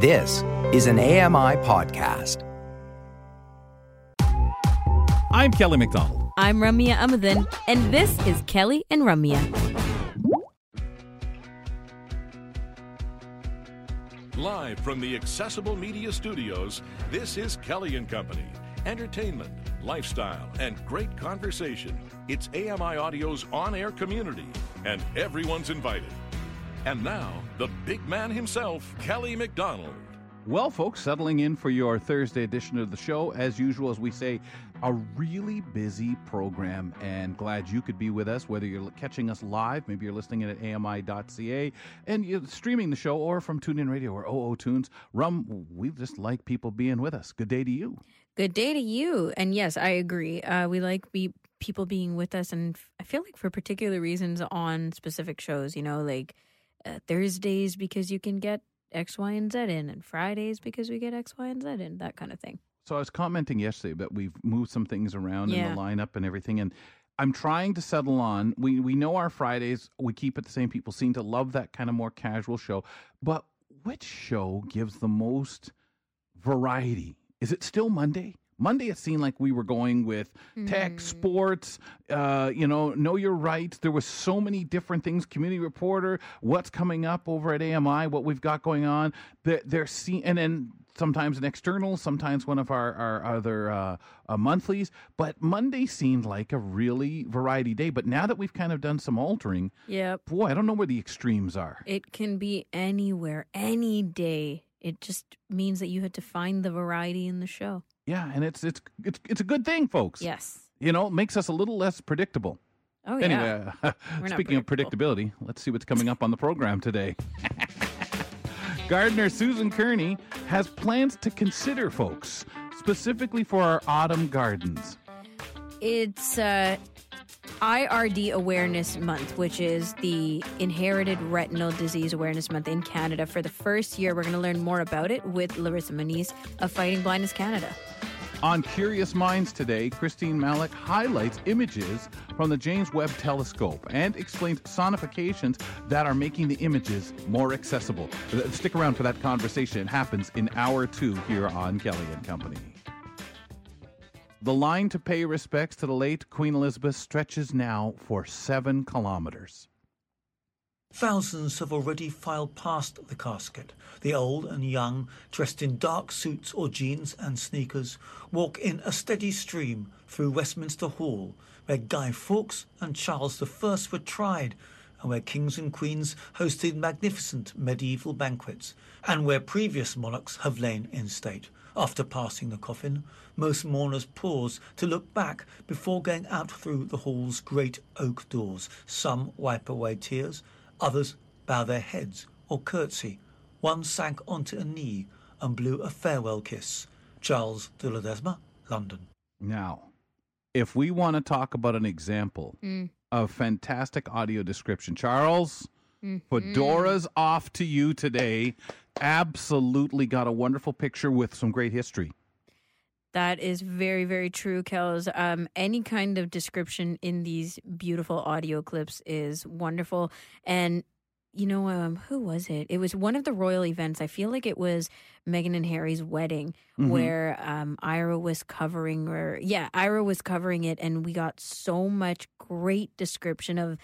This is an AMI podcast. I'm Kelly McDonald. I'm Ramya Amuthan, and this is Kelly and Ramya. Live from the Accessible Media Studios, this is Kelly and Company. Entertainment, lifestyle, and great conversation. It's AMI Audio's on air community, and everyone's invited. And now, the big man himself, Kelly McDonald. Well, folks, settling in for your Thursday edition of the show. As usual, as we say, a really busy program, and glad you could be with us, whether you're catching us live, maybe you're listening in at ami.ca, and you're streaming the show, or from TuneIn Radio or OO Tunes. Rum, we just like people being with us. Good day to you. Good day to you. And yes, I agree. Uh, we like be people being with us, and f- I feel like for particular reasons on specific shows. You know, like uh, Thursdays because you can get X, Y, and Z in, and Fridays because we get X, Y, and Z in, that kind of thing. So I was commenting yesterday that we've moved some things around Yeah. in the lineup and everything, and I'm trying to settle on. We we know our Fridays. We keep it the same. People seem to love that kind of more casual show. But which show gives the most variety? Is it still Monday? Monday, it seemed like we were going with tech, sports, uh, you know, know your rights. There was so many different things. Community reporter, what's coming up over at AMI, what we've got going on. They're, they're seeing, and then sometimes an external, sometimes one of our, our other uh, uh, monthlies. But Monday seemed like a really variety day. But now that we've kind of done some altering, Yep. boy, I don't know where the extremes are. It can be anywhere, any day. It just means that you had to find the variety in the show. Yeah, and it's it's it's it's a good thing, folks. Yes. You know, it makes us a little less predictable. Oh, yeah. Anyway, uh, not speaking of predictability, let's see what's coming up on the program today. Gardener Susan Kearney has plans to consider, folks, specifically for our autumn gardens. It's uh, IRD Awareness Month, which is the Inherited Retinal Disease Awareness Month in Canada. For the first year, we're going to learn more about it with Larissa Moniz of Fighting Blindness Canada. On Curious Minds today, Christine Malik highlights images from the James Webb Telescope and explains sonifications that are making the images more accessible. Stick around for that conversation. It happens in hour two here on Kelly and Company. The line to pay respects to the late Queen Elizabeth stretches now for seven kilometers. Thousands have already filed past the casket. The old and young, dressed in dark suits or jeans and sneakers, walk in a steady stream through Westminster Hall, where Guy Fawkes and Charles I were tried, and where kings and queens hosted magnificent medieval banquets, and where previous monarchs have lain in state. After passing the coffin, most mourners pause to look back before going out through the hall's great oak doors. Some wipe away tears, others bow their heads or curtsy. One sank onto a knee and blew a farewell kiss. Charles de Ledesma, London. Now, if we want to talk about an example mm. of fantastic audio description, Charles, Fedora's off to you today. Absolutely got a wonderful picture with some great history. That is very, very true, Kels. Um, any kind of description in these beautiful audio clips is wonderful. And, you know, um, who was it? It was one of the royal events. I feel like it was Meghan and Harry's wedding where um, Ira was covering, or yeah, Ira was covering it. And we got so much great description of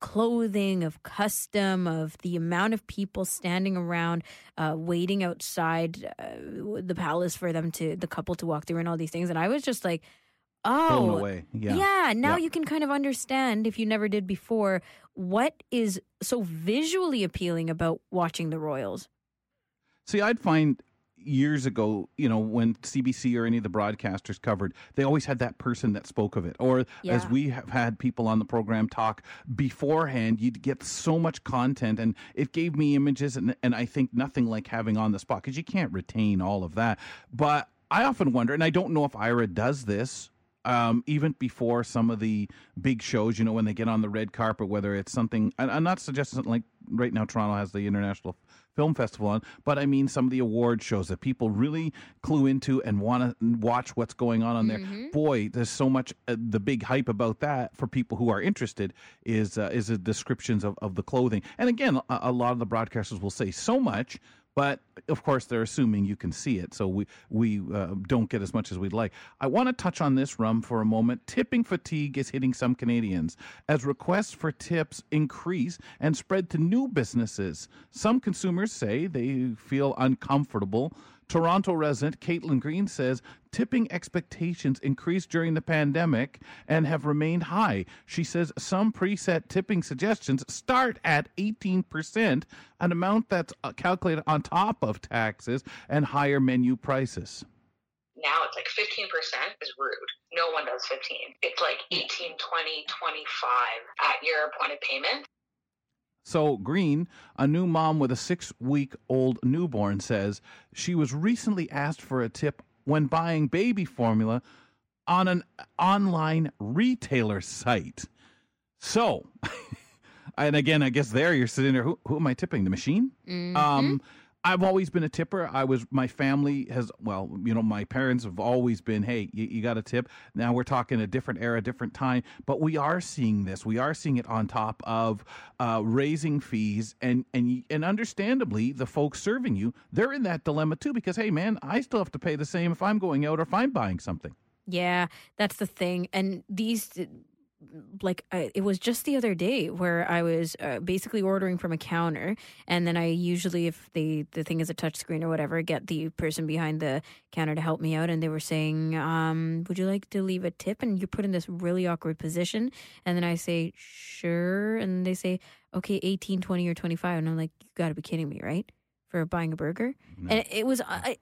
clothing, of custom, of the amount of people standing around, uh, waiting outside uh, the palace for them to, the couple to walk through and all these things. And I was just like, oh, away. Yeah. now Yeah. you can kind of understand, if you never did before, what is so visually appealing about watching the Royals. See, I'd find years ago, you know, when CBC or any of the broadcasters covered, they always had that person that spoke of it. Or as we have had people on the program talk beforehand, you'd get so much content and it gave me images and, and I think nothing like having on the spot because you can't retain all of that. But I often wonder, and I don't know if Ira does this um, even before some of the big shows, you know, when they get on the red carpet, whether it's something, I'm not suggesting something like right now Toronto has the International Film Festival on, but I mean some of the award shows that people really clue into and want to watch what's going on on there. Boy, there's so much, uh, the big hype about that for people who are interested is, uh, is the descriptions of, of the clothing. And again, a, a lot of the broadcasters will say so much, but of course they're assuming you can see it, so we we uh, don't get as much as we'd like. I want to touch on this rum for a moment. Tipping fatigue is hitting some Canadians as requests for tips increase and spread to new businesses. Some consumers say they feel uncomfortable Toronto resident Caitlin Green says tipping expectations increased during the pandemic and have remained high. She says some preset tipping suggestions start at 18%, an amount that's uh, calculated on top of taxes and higher menu prices. Now it's like 15% is rude. No one does 15. It's like 18, 20, 25 at your point of payment. So, Green, a new mom with a six week old newborn, says she was recently asked for a tip when buying baby formula on an online retailer site. So, and again, I guess there you're sitting there. Who, who am I tipping? The machine? Mm-hmm. Um, I've always been a tipper. I was my family has well, you know, my parents have always been, hey, you, you got a tip. Now we're talking a different era, different time, but we are seeing this. We are seeing it on top of uh, raising fees, and and and understandably, the folks serving you, they're in that dilemma too because hey, man, I still have to pay the same if I'm going out or if I'm buying something. Yeah, that's the thing. And these like I, it was just the other day where I was uh, basically ordering from a counter, and then I usually, if the the thing is a touch screen or whatever, get the person behind the counter to help me out, and they were saying, um, "Would you like to leave a tip?" And you're put in this really awkward position, and then I say, "Sure," and they say, "Okay, 18, 20, or 25," and I'm like, "You got to be kidding me, right?" For buying a burger, no. and it was I,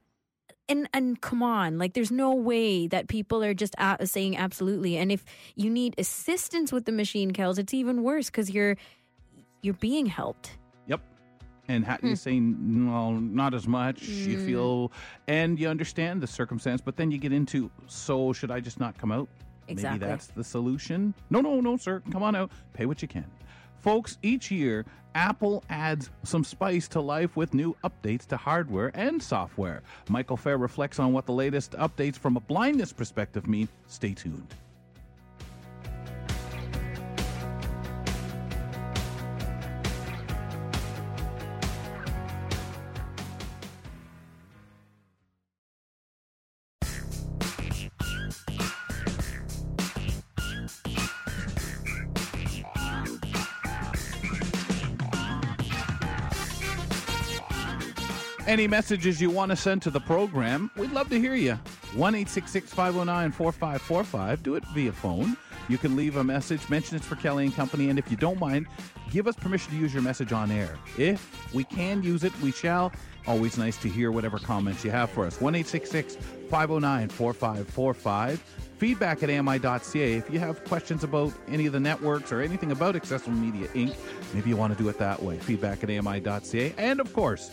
and and come on like there's no way that people are just saying absolutely. And if you need assistance with the machine kells it's even worse because you're you're being helped. Yep. And ha- hmm. you saying well not as much mm. you feel and you understand the circumstance but then you get into so should i just not come out? Exactly. maybe that's the solution. No no no sir. Come on out. Pay what you can Folks, each year, Apple adds some spice to life with new updates to hardware and software. Michael Feir reflects on what the latest updates from a blindness perspective mean. Stay tuned. Any messages you want to send to the program, we'd love to hear you. 1 509 4545. Do it via phone. You can leave a message, mention it's for Kelly and Company, and if you don't mind, give us permission to use your message on air. If we can use it, we shall. Always nice to hear whatever comments you have for us. 1 509 4545. Feedback at AMI.ca. If you have questions about any of the networks or anything about Accessible Media Inc., maybe you want to do it that way. Feedback at AMI.ca. And of course,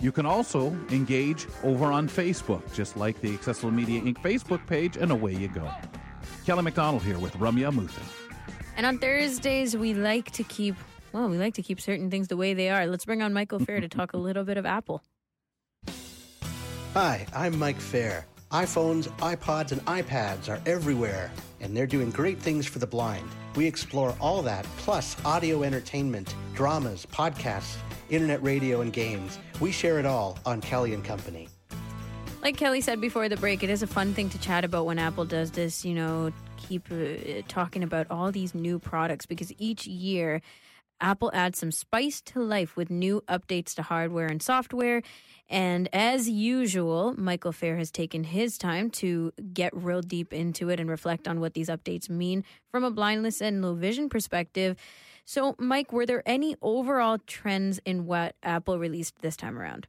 you can also engage over on Facebook, just like the Accessible Media Inc. Facebook page, and away you go. Kelly McDonald here with Ramya Amuthan. And on Thursdays, we like to keep, well, we like to keep certain things the way they are. Let's bring on Michael Feir to talk a little bit of Apple. Hi, I'm Mike Feir. iPhones, iPods, and iPads are everywhere, and they're doing great things for the blind. We explore all that, plus audio entertainment, dramas, podcasts, internet radio, and games. We share it all on Kelly and Company. Like Kelly said before the break, it is a fun thing to chat about when Apple does this, you know, keep uh, talking about all these new products because each year Apple adds some spice to life with new updates to hardware and software. And as usual, Michael Feir has taken his time to get real deep into it and reflect on what these updates mean from a blindness and low vision perspective. So, Mike, were there any overall trends in what Apple released this time around?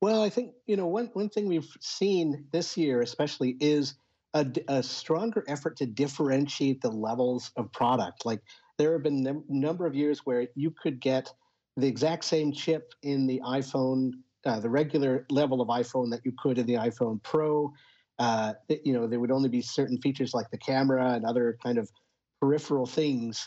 Well, I think, you know, one, one thing we've seen this year, especially, is a, a stronger effort to differentiate the levels of product. Like, there have been a num- number of years where you could get the exact same chip in the iPhone, uh, the regular level of iPhone that you could in the iPhone Pro. Uh, you know, there would only be certain features like the camera and other kind of peripheral things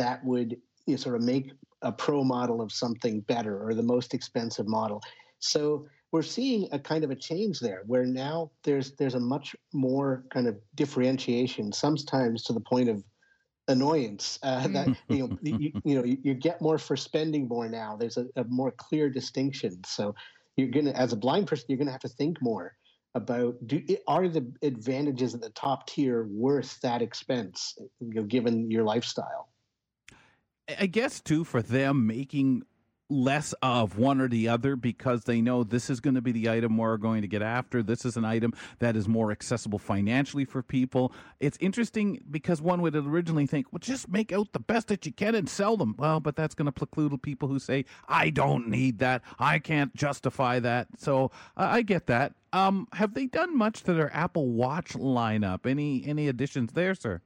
that would you know, sort of make a pro model of something better or the most expensive model. So we're seeing a kind of a change there where now there's there's a much more kind of differentiation, sometimes to the point of annoyance uh, that you know you, you, know you, you, get more for spending more now there's a, a, more clear distinction so you're gonna, as a blind person, you're gonna have to think more about do are the advantages at the top tier worth that expense, you know, given your lifestyle. I guess too for them making less of one or the other because they know this is going to be the item we're going to get after. This is an item that is more accessible financially for people. It's interesting because one would originally think, well, just make out the best that you can and sell them. Well, but that's going to preclude people who say, I don't need that. I can't justify that. So uh, I get that. Um, have they done much to their Apple Watch lineup? Any any additions there, sir?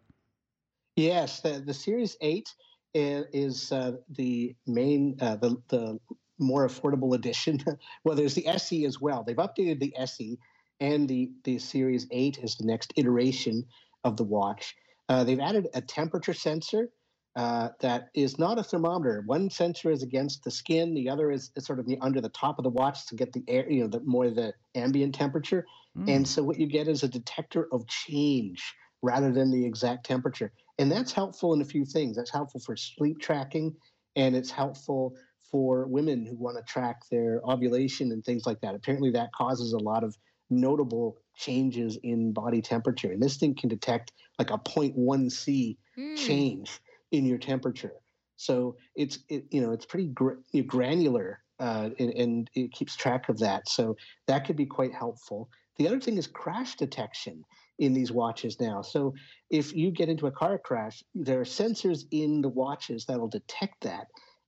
Yes, the, the Series 8 is uh, the main, uh, the, the more affordable edition. well, there's the SE as well. They've updated the SE, and the, the Series 8 is the next iteration of the watch. Uh, they've added a temperature sensor uh, that is not a thermometer. One sensor is against the skin, the other is, sort of the, under the top of the watch to get the air, you know, the more the ambient temperature. Mm. And so what you get is a detector of change rather than the exact temperature. And that's helpful in a few things. That's helpful for sleep tracking, and it's helpful for women who want to track their ovulation and things like that. Apparently, that causes a lot of notable changes in body temperature. And this thing can detect like a 0.1 C mm. change in your temperature. So it's it, you know it's pretty gr- granular uh, and, and, it keeps track of that. So that could be quite helpful. The other thing is crash detection in these watches now. So if you get into a car crash, there are sensors in the watches that'll detect that,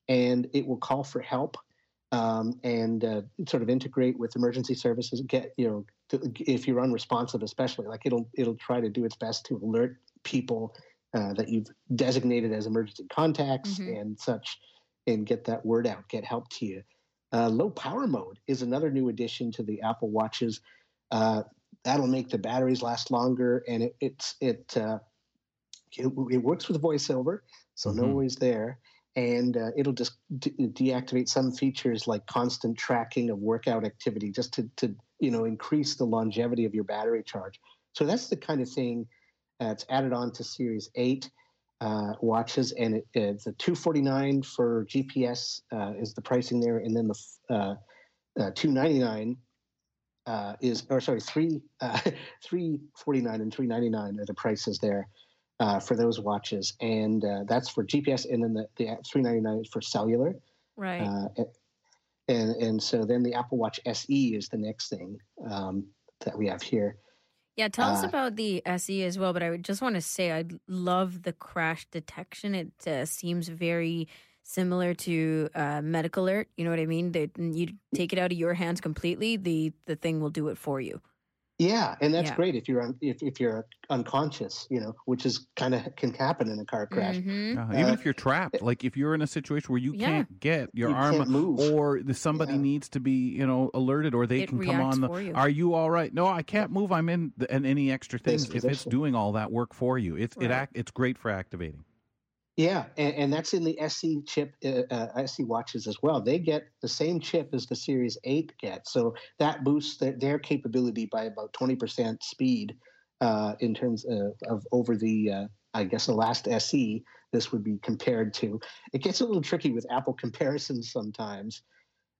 and it will call for help um, and uh, sort of integrate with emergency services. Get you know to, if you're unresponsive, especially like it'll it'll try to do its best to alert people uh, that you've designated as emergency contacts mm-hmm. and such, and get that word out, get help to you. Uh, low power mode is another new addition to the Apple Watches. Uh, that'll make the batteries last longer, and it, it's it, uh, it, it works with voiceover, so mm-hmm. no worries there. And uh, it'll just de- deactivate some features like constant tracking of workout activity, just to to you know increase the longevity of your battery charge. So that's the kind of thing that's added on to Series Eight. Uh, watches, and it, it's a 249 for GPS uh, is the pricing there, and then the uh, uh 299 uh, is, or sorry, three uh, three forty nine and three ninety nine are the prices there uh, for those watches, and uh, that's for GPS, and then the, the three ninety nine is for cellular. Right. Uh, and and so then the Apple Watch SE is the next thing um, that we have here. Yeah, tell us uh, about the SE as well. But I just want to say I love the crash detection. It seems very similar to uh, Medical Alert. You know what I mean? That you take it out of your hands completely, the the thing will do it for you. Yeah, and that's yeah. great if you're un, if if you're unconscious, you know, which is kind of can happen in a car crash. Mm-hmm. Uh, even if you're trapped, like if you're in a situation where you yeah. can't get your you arm move. or somebody yeah. needs to be, you know, alerted or they it can come on the you. Are you all right? No, I can't move. I'm in the, and any extra things if it's doing all that work for you. It's right. it act, it's great for activating. Yeah, and, and, that's in the SE chip, uh, uh SE watches as well. They get the same chip as the Series 8 gets. So that boosts their, their capability by about 20% speed uh, in terms of, of over the, uh, I guess, the last SE this would be compared to. It gets a little tricky with Apple comparisons sometimes.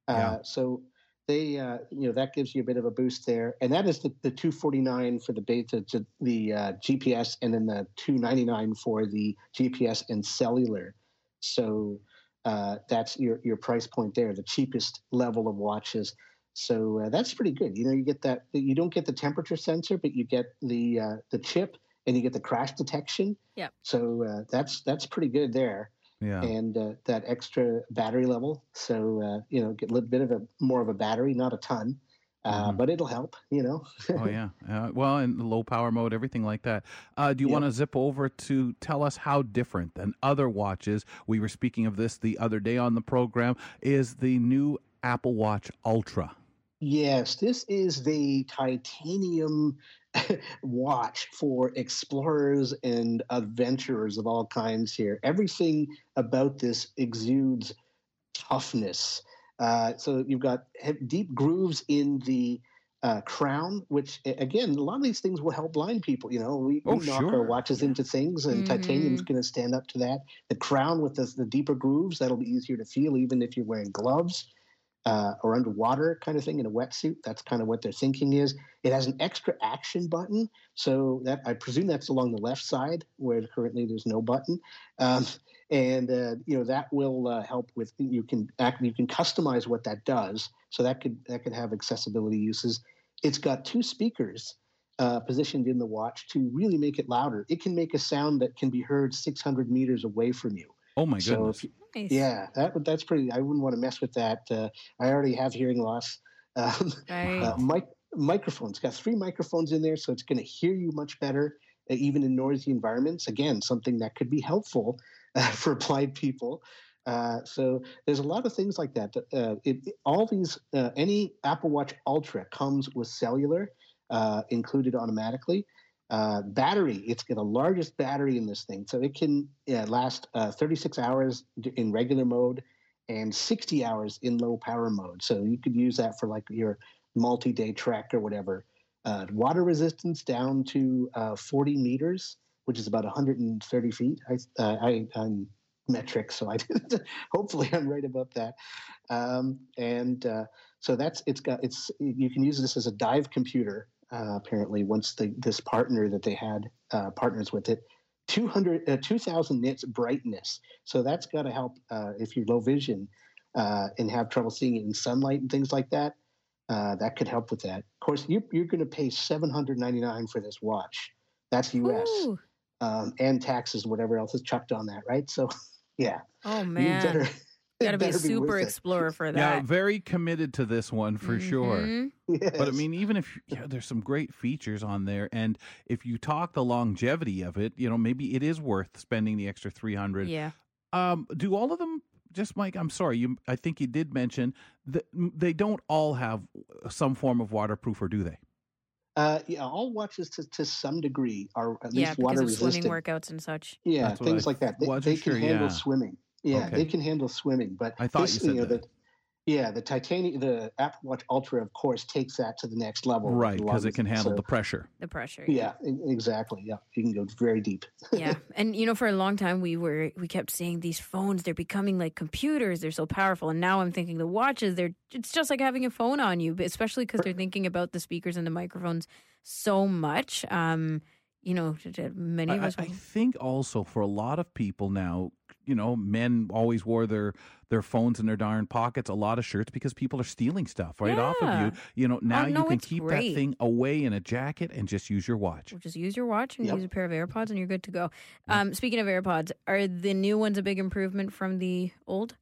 Uh, yeah. So they uh, you know that gives you a bit of a boost there, and that is the, the 249 for the beta to the uh, GPS, and then the 299 for the GPS and cellular. So uh, that's your your price point there, the cheapest level of watches. So uh, that's pretty good. You know, you get that you don't get the temperature sensor, but you get the uh, the chip and you get the crash detection. Yeah. So uh, that's that's pretty good there yeah. and uh, that extra battery level. So uh, you know, get a little bit of a more of a battery, not a ton. Uh, mm-hmm. But it'll help, you know. oh yeah, uh, well, in the low power mode, everything like that. Uh, do you want to zip over to tell us how different than other watches? We were speaking of this the other day on the program. Is the new Apple Watch Ultra? Yes, this is the titanium watch for explorers and adventurers of all kinds here. Everything about this exudes toughness. Uh, so you've got deep grooves in the uh, crown, which again, a lot of these things will help blind people. You know, we, oh, we knock sure. our watches into things, and mm-hmm. titanium's going to stand up to that. The crown with the, the deeper grooves that'll be easier to feel, even if you're wearing gloves. Uh, or underwater kind of thing in a wetsuit. That's kind of what their thinking is. It has an extra action button, so that I presume that's along the left side where currently there's no button, um, and uh, you know that will uh, help with you can act, you can customize what that does. So that could that could have accessibility uses. It's got two speakers. Uh, positioned in the watch to really make it louder. It can make a sound that can be heard 600 meters away from you. Oh my So goodness! you- Nice. yeah, that that's pretty. I wouldn't want to mess with that. Uh, I already have hearing loss. Um, Right. uh, mic- microphones got three microphones in there, so it's going to hear you much better, uh, even in noisy environments. Again, something that could be helpful uh, for blind people. Uh, so there's a lot of things like that. Uh, it, it- all these, uh, any Apple Watch Ultra comes with cellular uh, included automatically. Uh, battery, it's got the largest battery in this thing, so it can last uh, 36 hours in regular mode and 60 hours in low power mode. So you could use that for like your multi-day trek or whatever. Uh, water resistance down to uh, 40 meters, which is about 130 feet. I, uh, I, I'm metric, so I hopefully I'm right about that. Um, and uh, so that's it's got it's you can use this as a dive computer. Uh, apparently, once the, this partner that they had uh, partners with it, 200 uh, 2000 nits brightness. So that's got to help uh, if you're low vision uh, and have trouble seeing it in sunlight and things like that. Uh, that could help with that. Of course, you, you're going to pay 799 for this watch. That's U.S. Um, and taxes, whatever else is chucked on that, right? So, yeah, Oh you man. better, You gotta be a super explorer for that. Yeah, that. very committed to this one for sure. Mhm. But I mean, even if yeah, there's some great features on there, and if you talk the longevity of it, you know, maybe it is worth spending the extra three hundred. Yeah. Um, do all of them? Just Mike, I'm sorry. You, I think you did mention that they don't all have some form of waterproof, or do they? Uh, yeah, all watches to, to some degree are at Yeah, least because water of swimming workouts and such. Yeah, That's things I like that. They, they can sure, handle yeah. swimming. Yeah, Okay. they can handle swimming. But I thought this, you said know, that. the- yeah, the titanium, the Apple Watch Ultra, of course, takes that to the next level. right, because it can handle So, the pressure. The pressure. Yeah, e- exactly. Yeah, you can go very deep. yeah and you know for a long time we were we kept saying these phones they're becoming like computers they're so powerful and now i'm thinking the watches they're it's just like having a phone on you but especially because they're thinking about the speakers and the microphones so much um you know to- to many of us I I think also for a lot of people now, you know, men always wore their their phones in their darn pockets, a lot of shirts because people are stealing stuff right off of you. You know, now no, you can keep great. that thing away in a jacket and just use your watch. Or just use your watch and Yep. use a pair of AirPods and you're good to go. Um, speaking of AirPods, are the new ones a big improvement from the old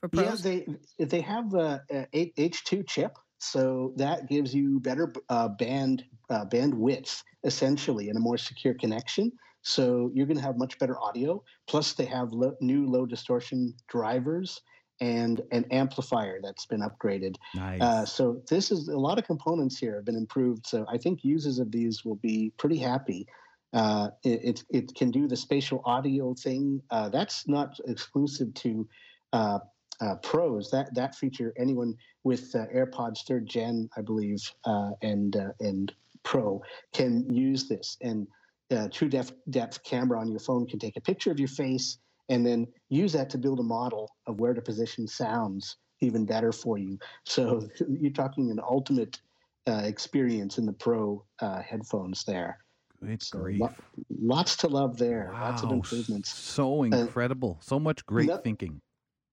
for pros? Yeah, they they have a, a H two chip, so that gives you better uh, band uh, bandwidth essentially and a more secure connection. So you're going to have much better audio. Plus, they have lo- new low distortion drivers and an amplifier that's been upgraded. Nice. Uh, so this is a lot of components here have been improved. So I think users of these will be pretty happy. Uh, it, it it can do the spatial audio thing. Uh, that's not exclusive to uh, uh, pros. That that feature anyone with uh, AirPods third gen, I believe, uh, and uh, and Pro can use this. And uh, true depth depth camera on your phone can take a picture of your face and then use that to build a model of where to position sounds even better for you. So you're talking an ultimate uh, experience in the Pro uh, headphones there. Good so grief. lo- Lots to love there. wow. Lots of improvements. So incredible. so much great no- thinking.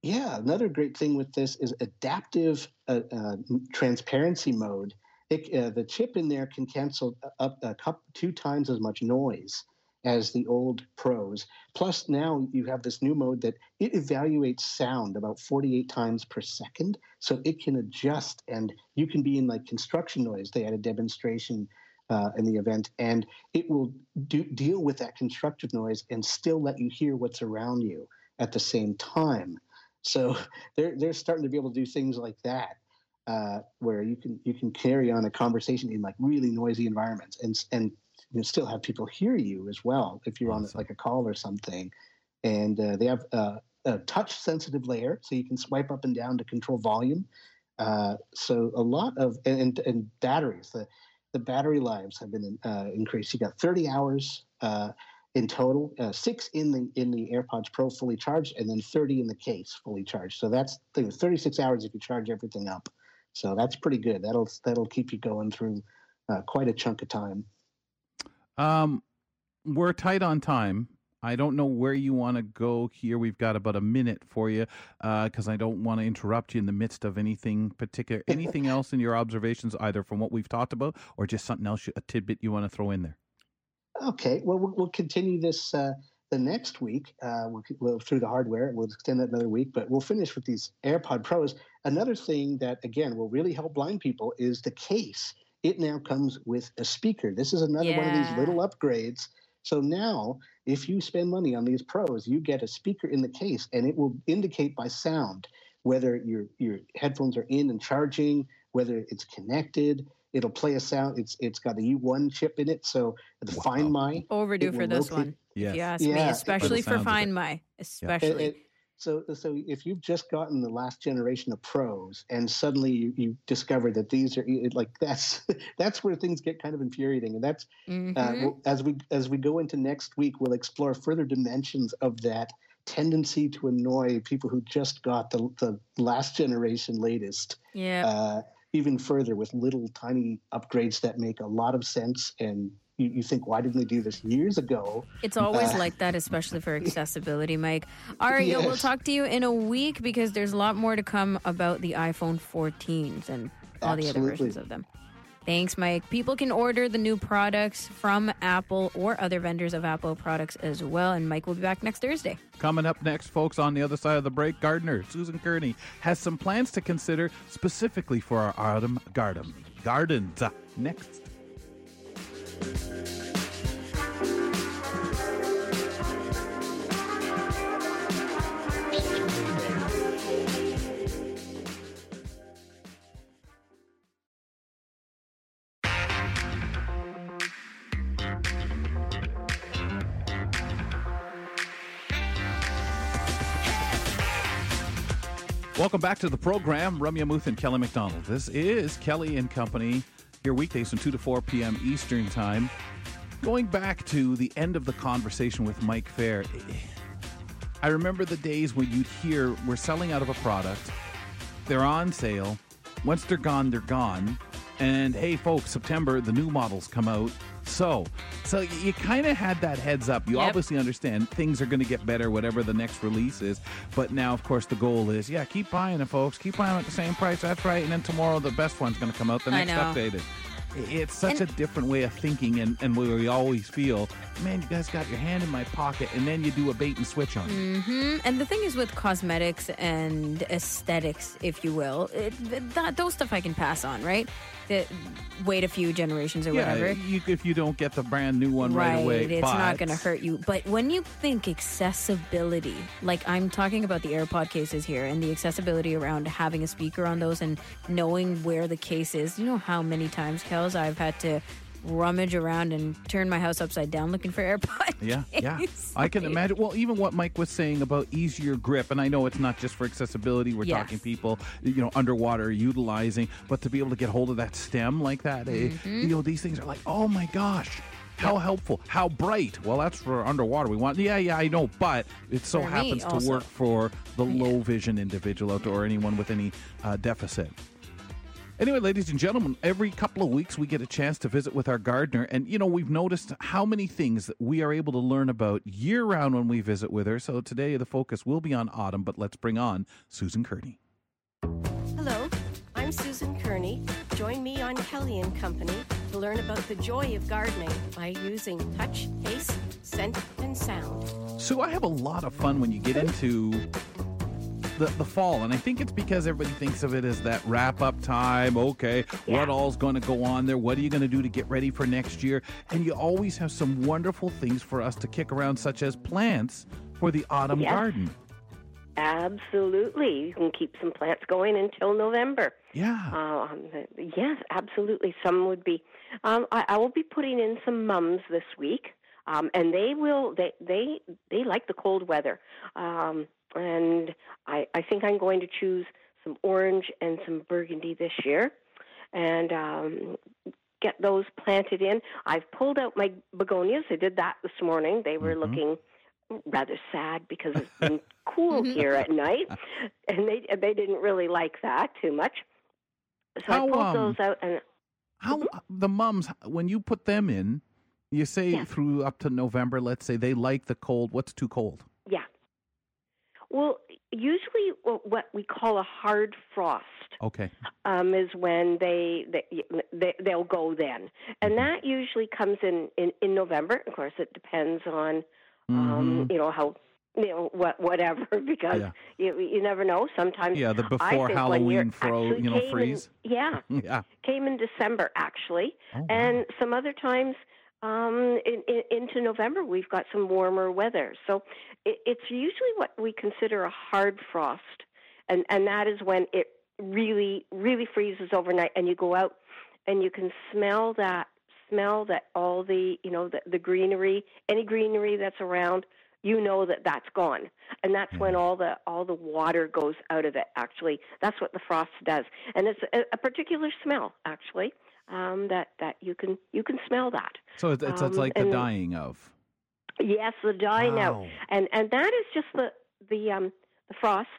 Yeah, another great thing with this is adaptive uh, uh, transparency mode. It, uh, the chip in there can cancel up a couple, two times as much noise as the old pros. Plus, now you have this new mode that it evaluates sound about 48 times per second, so it can adjust, and you can be in like construction noise. They had a demonstration uh, in the event, and it will do, deal with that constructive noise and still let you hear what's around you at the same time. So they're they're starting to be able to do things like that, uh, where you can you can carry on a conversation in like really noisy environments and and you know, still have people hear you as well if you're on like a call or something. And uh, they have uh, a touch sensitive layer, so you can swipe up and down to control volume. Uh, so a lot of and, and, and batteries. The the battery lives have been uh, increased. You got 30 hours. Uh, in total, uh, six in the in the AirPods Pro fully charged, and then 30 in the case fully charged. So that's 36 hours if you charge everything up. So that's pretty good. That'll that'll keep you going through uh, quite a chunk of time. Um, we're tight on time. I don't know where you want to go here. We've got about a minute for you because uh, I don't want to interrupt you in the midst of anything particular. Anything else in your observations, either from what we've talked about or just something else, a tidbit you want to throw in there? Okay, well, we'll, we'll continue this uh, the next week. Uh, we'll, we'll, through the hardware. We'll extend that another week, but we'll finish with these AirPod Pros. Another thing that again will really help blind people is the case. It now comes with a speaker. This is another yeah. one of these little upgrades. So now, if you spend money on these pros, you get a speaker in the case, and it will indicate by sound whether your your headphones are in and charging, whether it's connected. It'll play a sound. It's it's got a U1 chip in it, so the wow. Find My overdue for this locate, one. Yes. If you ask yeah, me, especially for Find My, especially. It, it, so, so if you've just gotten the last generation of pros and suddenly you, you discover that these are like that's that's where things get kind of infuriating, and that's uh, mm-hmm. uh, as we as we go into next week, we'll explore further dimensions of that tendency to annoy people who just got the the last generation latest. Yeah. Uh, even further with little tiny upgrades that make a lot of sense and you, you think, why didn't they do this years ago? It's always uh, like that, especially for accessibility, Mike. All right, yes. we'll talk to you in a week because there's a lot more to come about the iPhone 14s and all Absolutely. the other versions of them. Thanks, Mike. People can order the new products from Apple or other vendors of Apple products as well. And Mike will be back next Thursday. Coming up next, folks, on the other side of the break, gardener Susan Kearney, has some plans to consider specifically for our autumn garden. Gardens. Next. Welcome back to the program. Ramya Muth and Kelly McDonald. This is Kelly and Company here weekdays from 2 to 4 p.m. Eastern Time. Going back to the end of the conversation with Mike Feir, I remember the days when you'd hear we're selling out of a product, they're on sale. Once they're gone, they're gone. And hey, folks, September, the new models come out. So, so you kind of had that heads up. You yep. obviously understand things are going to get better, whatever the next release is. But now, of course, the goal is, yeah, keep buying it, folks. Keep buying them at the same price. That's right. And then tomorrow, the best one's going to come out. The next updated. It's such and, a different way of thinking, and, and where we always feel, man, you guys got your hand in my pocket, and then you do a bait and switch on it. Mm-hmm. And the thing is with cosmetics and aesthetics, if you will, it, that, those stuff I can pass on, right? The, wait a few generations or yeah, whatever. You, if you don't get the brand new one right, right away, it's but... not going to hurt you. But when you think accessibility, like I'm talking about the AirPod cases here, and the accessibility around having a speaker on those and knowing where the case is. You know how many times, I've had to rummage around and turn my house upside down looking for AirPods. Yeah, yeah. I can imagine. Well, even what Mike was saying about easier grip, and I know it's not just for accessibility. We're yes. talking people, you know, underwater utilizing, but to be able to get hold of that stem like that, eh, mm-hmm. you know, these things are like, oh my gosh. How helpful? How bright? Well, that's for underwater. We want, yeah, yeah, I know, but it so for happens to work for the low vision individual out there or anyone with any uh, deficit. Anyway, ladies and gentlemen, every couple of weeks we get a chance to visit with our gardener. And, you know, we've noticed how many things that we are able to learn about year round when we visit with her. So today the focus will be on autumn, but let's bring on Susan Kearney. Hello, I'm Susan Kearney. Join me on Kelly and Company to learn about the joy of gardening by using touch, taste, scent, and sound. Sue, I have a lot of fun when you get into the, the fall, and I think it's because everybody thinks of it as that wrap up time. Okay, yeah. what all's going to go on there? What are you going to do to get ready for next year? And you always have some wonderful things for us to kick around, such as plants for the autumn yes. garden. Absolutely. You can keep some plants going until November. Yeah. Um, yes, absolutely. Some would be. Um, I, I, will be putting in some mums this week, um, and they will. They they they like the cold weather. Um, and I, I think I'm going to choose some orange and some burgundy this year. And um, get those planted in. I've pulled out my begonias. I did that this morning. They were Mhm. looking rather sad because it's been cool Mhm. here at night, and they they didn't really like that too much. So How, I pulled um, those out, and How the mums when you put them in, you say Yeah. through up to November. Let's say they like the cold. What's too cold? Well, usually what we call a hard frost Okay. um, is when they, they they they'll go then, and that usually comes in, in in November. Of course, it depends on um, Mhm. you know how you know what whatever because Yeah. you you never know. Sometimes Yeah, the before Halloween fro, you know, came in- freeze. yeah, yeah. came in December actually, Oh, wow. and some other times um, in, in, into November we've got some warmer weather. So it, it's usually what we consider a hard frost, and and that is when it really really freezes overnight, and you go out and you can smell that smell that all the you know the, the greenery any greenery that's around you know that that's gone. And that's when all the all the water goes out of it actually. That's what the frost does. And it's a, a particular smell actually um, that that you can you can smell that So it's it's, it's um, like the dying of. yes the dying out and and that is just the the um the frost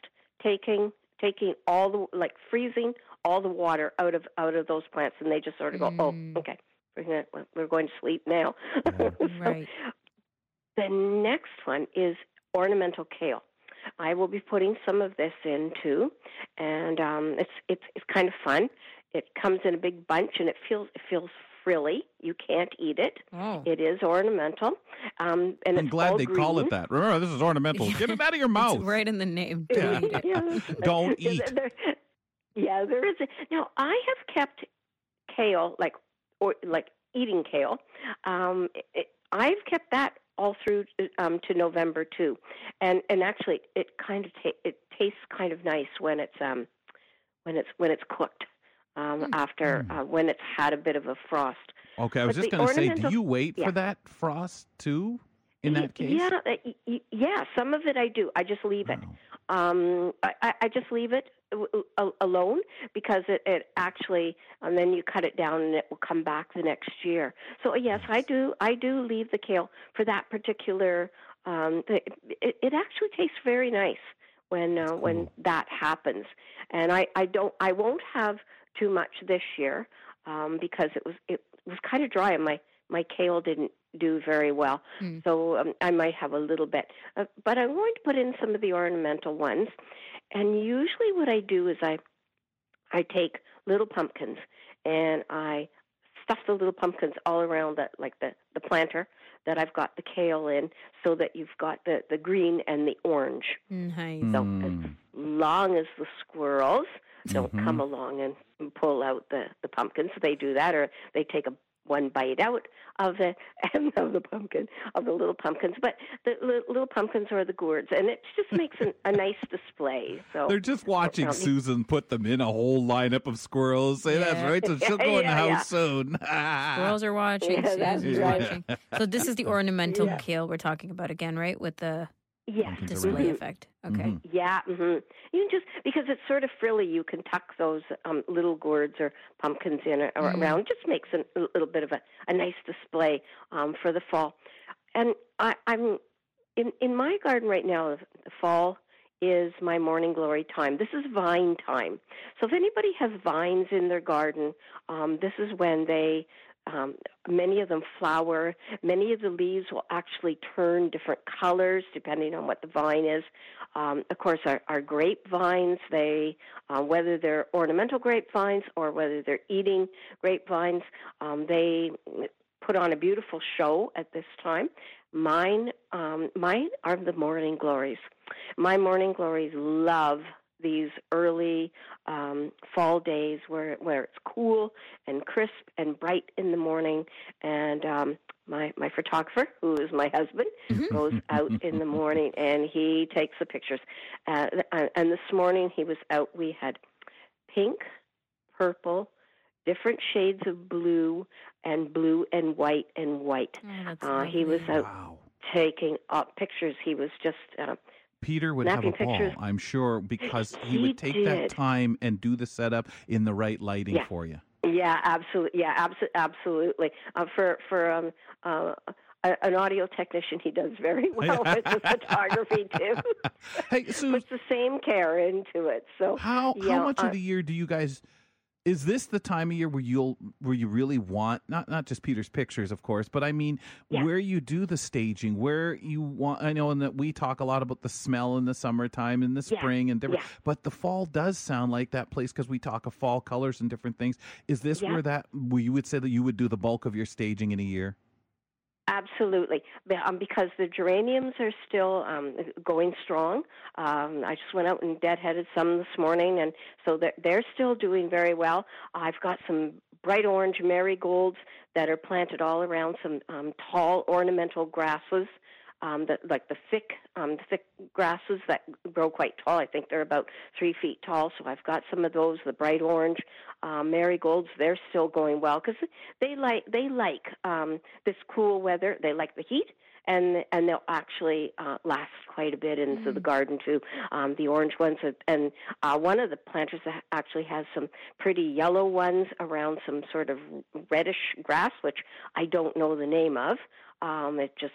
taking taking all the like freezing all the water out of out of those plants and they just sort of go Mm. oh okay we're gonna, we're going to sleep now Yeah. So, Right. the next one is ornamental kale i will be putting some of this in too and um it's it's it's kind of fun it comes in a big bunch and it feels it feels frilly you can't eat it Oh. it is ornamental um and I'm it's glad all they call it that. Remember, this is ornamental. Get it out of your mouth. It's right in the name. Yeah. Don't eat it. Yeah. Don't Yeah, eat. there- yeah, there is. A, now I have kept kale, like or like eating kale. Um, it, I've kept that all through um, to November too, and and actually it kind of ta- it tastes kind of nice when it's um when it's when it's cooked. Um, Hmm. After Hmm. uh, when it's had a bit of a frost. Okay, I was But just going to say, do you wait yeah. for that frost too? In Y- that case, yeah, uh, yeah. Some of it I do. I just leave it. Um, I, I- just leave it uh, alone because it, it actually, and then you cut it down and it will come back the next year. So yes, I do. I do leave the kale for that particular. Um, it, it actually tastes very nice when uh, when that happens, and I, I don't. I won't have too much this year um, because it was it was kind of dry and my my kale didn't do very well. Hmm. So um, I might have a little bit, uh, but I'm going to put in some of the ornamental ones. And usually, what I do is I I take little pumpkins and I stuff the little pumpkins all around the like the the planter that I've got the kale in, so that you've got the the green and the orange. Nice. So Mm. As long as the squirrels don't Mhm. come along and pull out the the pumpkins, they do that, or they take a one bite out of the and of the pumpkin of the little pumpkins. But the li- little pumpkins are the gourds, and it just makes an, a nice display. So They're just watching now, Susan put them in a whole lineup of squirrels. Say that's right. So she'll go in the house yeah. soon. Squirrels are watching. Yeah, that's Susan's right. watching. So this is the ornamental Yeah. kale we're talking about again, right? With the yes, are display right. effect. Okay. Mhm. Yeah, hmm you can just because it's sort of frilly. You can tuck those um, little gourds or pumpkins in or, or Mm. around. It just makes a little bit of a, a nice display um, for the fall. And I, I'm in in my garden right now. The fall is my morning glory time. This is vine time. So if anybody has vines in their garden, um, this is when they. Um, many of them flower. Many of the leaves will actually turn different colors depending on what the vine is. Um, of course, our, our grapevines, they, uh, whether they're ornamental grapevines or whether they're eating grapevines, um, they put on a beautiful show at this time. Mine, um, mine are the morning glories. My morning glories love these early um, fall days where where it's cool and crisp and bright in the morning, and um, my my photographer, who is my husband, goes out in the morning and he takes the pictures. Uh, and this morning he was out. We had pink, purple, different shades of blue, and blue and white and white. Oh, Uh, he was out Wow. taking up pictures. He was just. Uh, Peter would have a Snapping ball. I'm sure, because he, He would take that time and do the setup in the right lighting Yeah. for you. Yeah, absolutely. Yeah, abso- absolutely. Uh, for for um, uh, an audio technician, he does very well with the photography too. hey, Sue, puts the same care into it. So how how much uh, of the year do you guys? Is this the time of year where you'll where you really want not not just Peter's pictures, of course, but I mean Yeah. where you do the staging, where you want. I know, and that we talk a lot about the smell in the summertime, in the Yeah. spring, and different. Yeah. But the fall does sound like that place because we talk of fall colors and different things. Is this Yeah. where that where you would say that you would do the bulk of your staging in a year? Absolutely, um, because the geraniums are still um, going strong. Um, I just went out and deadheaded some this morning, and so they're, they're still doing very well. I've got some bright orange marigolds that are planted all around some um, tall ornamental grasses. Um, that like the thick, um, thick grasses that grow quite tall. I think they're about three feet tall. So I've got some of those. The bright orange uh, marigolds, they're still going well because they like they like um, this cool weather. They like the heat, and and they'll actually uh, last quite a bit into the garden too. Um, the orange ones, are, and uh, one of the planters actually has some pretty yellow ones around some sort of reddish grass, which I don't know the name of. Um, it just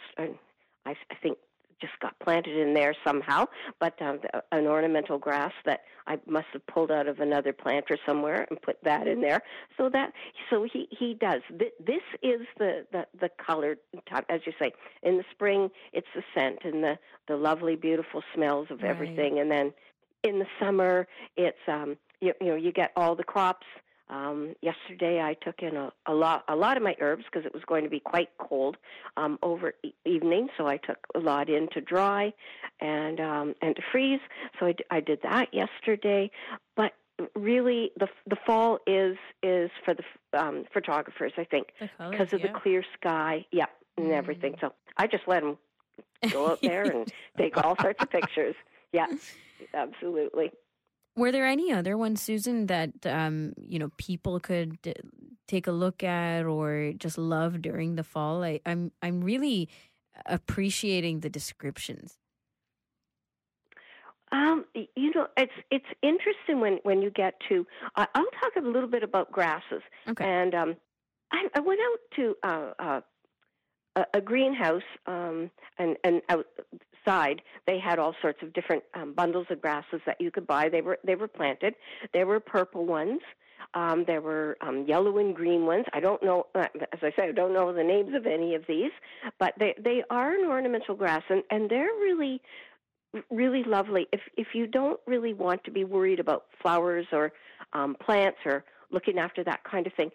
I, I think just got planted in there somehow, but um, an ornamental grass that I must have pulled out of another planter somewhere and put that in there. So that so he he does. Th- This is the the the colored time, as you say. In the spring, it's the scent and the the lovely, beautiful smells of Right. everything, and then in the summer, it's um you, you know you get all the crops. Um, yesterday, I took in a, a lot a lot of my herbs because it was going to be quite cold um, over e- evening. So I took a lot in to dry and um, and to freeze. So I, d- I did that yesterday. But really, the the fall is is for the f- um, photographers. I think because of yeah. the clear sky, yeah, and Mm. everything. So I just let them go out there and take all sorts of pictures. Yeah, absolutely. Were there any other ones, Susan, that um, you know people could uh, take a look at or just love during the fall? I, I'm I'm really appreciating the descriptions. Um, you know, it's it's interesting when when you get to. Uh, I'll talk a little bit about grasses. Okay. And um, I, I went out to uh, uh, a, a greenhouse, um, and and outside they had all sorts of different um, bundles of grasses that you could buy. They were they were planted. There were purple ones. Um, there were um, yellow and green ones. I don't know, uh, as I say, I don't know the names of any of these, but they they are an ornamental grass, and and they're really really lovely. If if you don't really want to be worried about flowers or um, plants or looking after that kind of thing,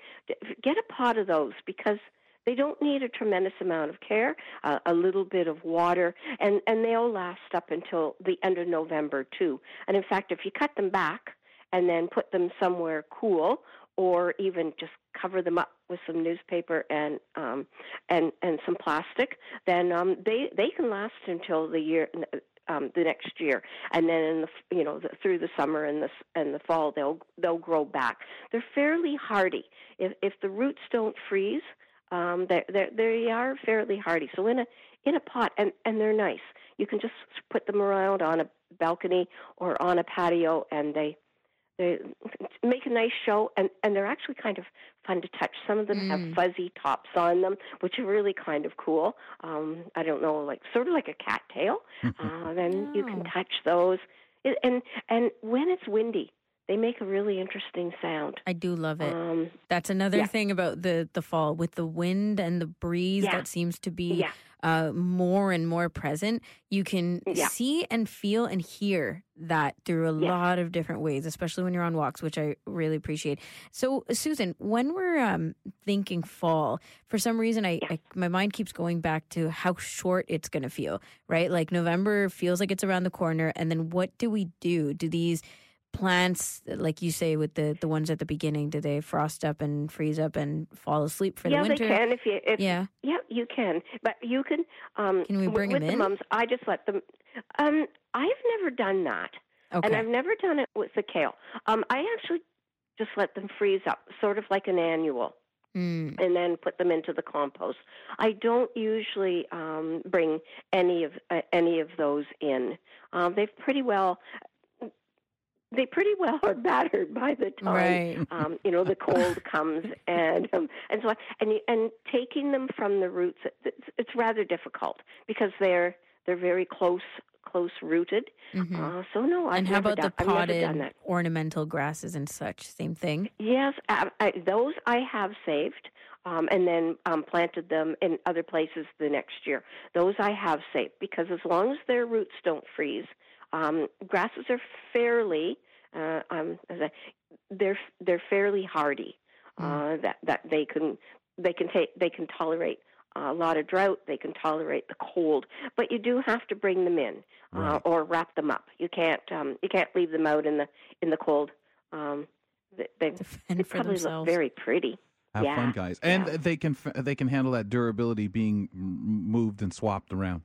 get a pot of those because they don't need a tremendous amount of care, uh, a little bit of water, and and they'll last up until the end of November too. And in fact, if you cut them back and then put them somewhere cool, or even just cover them up with some newspaper and um, and and some plastic, then um, they they can last until the year um, the next year, and then in the you know the, through the summer and the and the fall they'll they'll grow back. They're fairly hardy. If if the roots don't freeze, um, they they they are fairly hardy. So in a in a pot, and and they're nice. You can just put them around on a balcony or on a patio, and they they make a nice show, and and they're actually kind of fun to touch. Some of them Mm. have fuzzy tops on them, which are really kind of cool. Um, I don't know, like sort of like a cattail. uh, then you can Oh. touch those, It- and and when it's windy, they make a really interesting sound. I do love it. Um, That's another yeah. thing about the the fall with the wind and the breeze Yeah. that seems to be yeah, uh, more and more present. You can see and feel and hear that through a lot of different ways, especially when you're on walks, which I really appreciate. So, Susan, when we're um, thinking fall, for some reason, I. I my mind keeps going back to how short it's going to feel. Right, like November feels like it's around the corner, and then what do we do? Do these plants, like you say, with the the ones at the beginning, do they frost up and freeze up and fall asleep for yeah, the winter? they can if you if Yeah. Yeah, you can, but you can. Um, Can we bring with 'em the in? mums? I just let them. Um, I've never done that, Okay. and I've never done it with the kale. Um, I actually just let them freeze up, sort of like an annual, Mm. and then put them into the compost. I don't usually um, bring any of uh, any of those in. Um, they've pretty well. They pretty well are battered by the time Right. um, you know the cold comes and um, and so on. and and taking them from the roots it's, it's rather difficult because they're they're very close close rooted. Mhm. Uh, so no, I've and how about done, the potted ornamental grasses and such? Same thing. Yes, I, I, those I have saved, um, and then um, planted them in other places the next year. Those I have saved because as long as their roots don't freeze, um, grasses are fairly, uh, um, they're they're fairly hardy. Uh, that that they can they can take they can tolerate a lot of drought. They can tolerate the cold, but you do have to bring them in uh, or wrap them up. You can't um, you can't leave them out in the in the cold. Um, they, they, they probably themselves. look very pretty. Have Yeah, fun, guys, and yeah. they can they can handle that durability being moved and swapped around.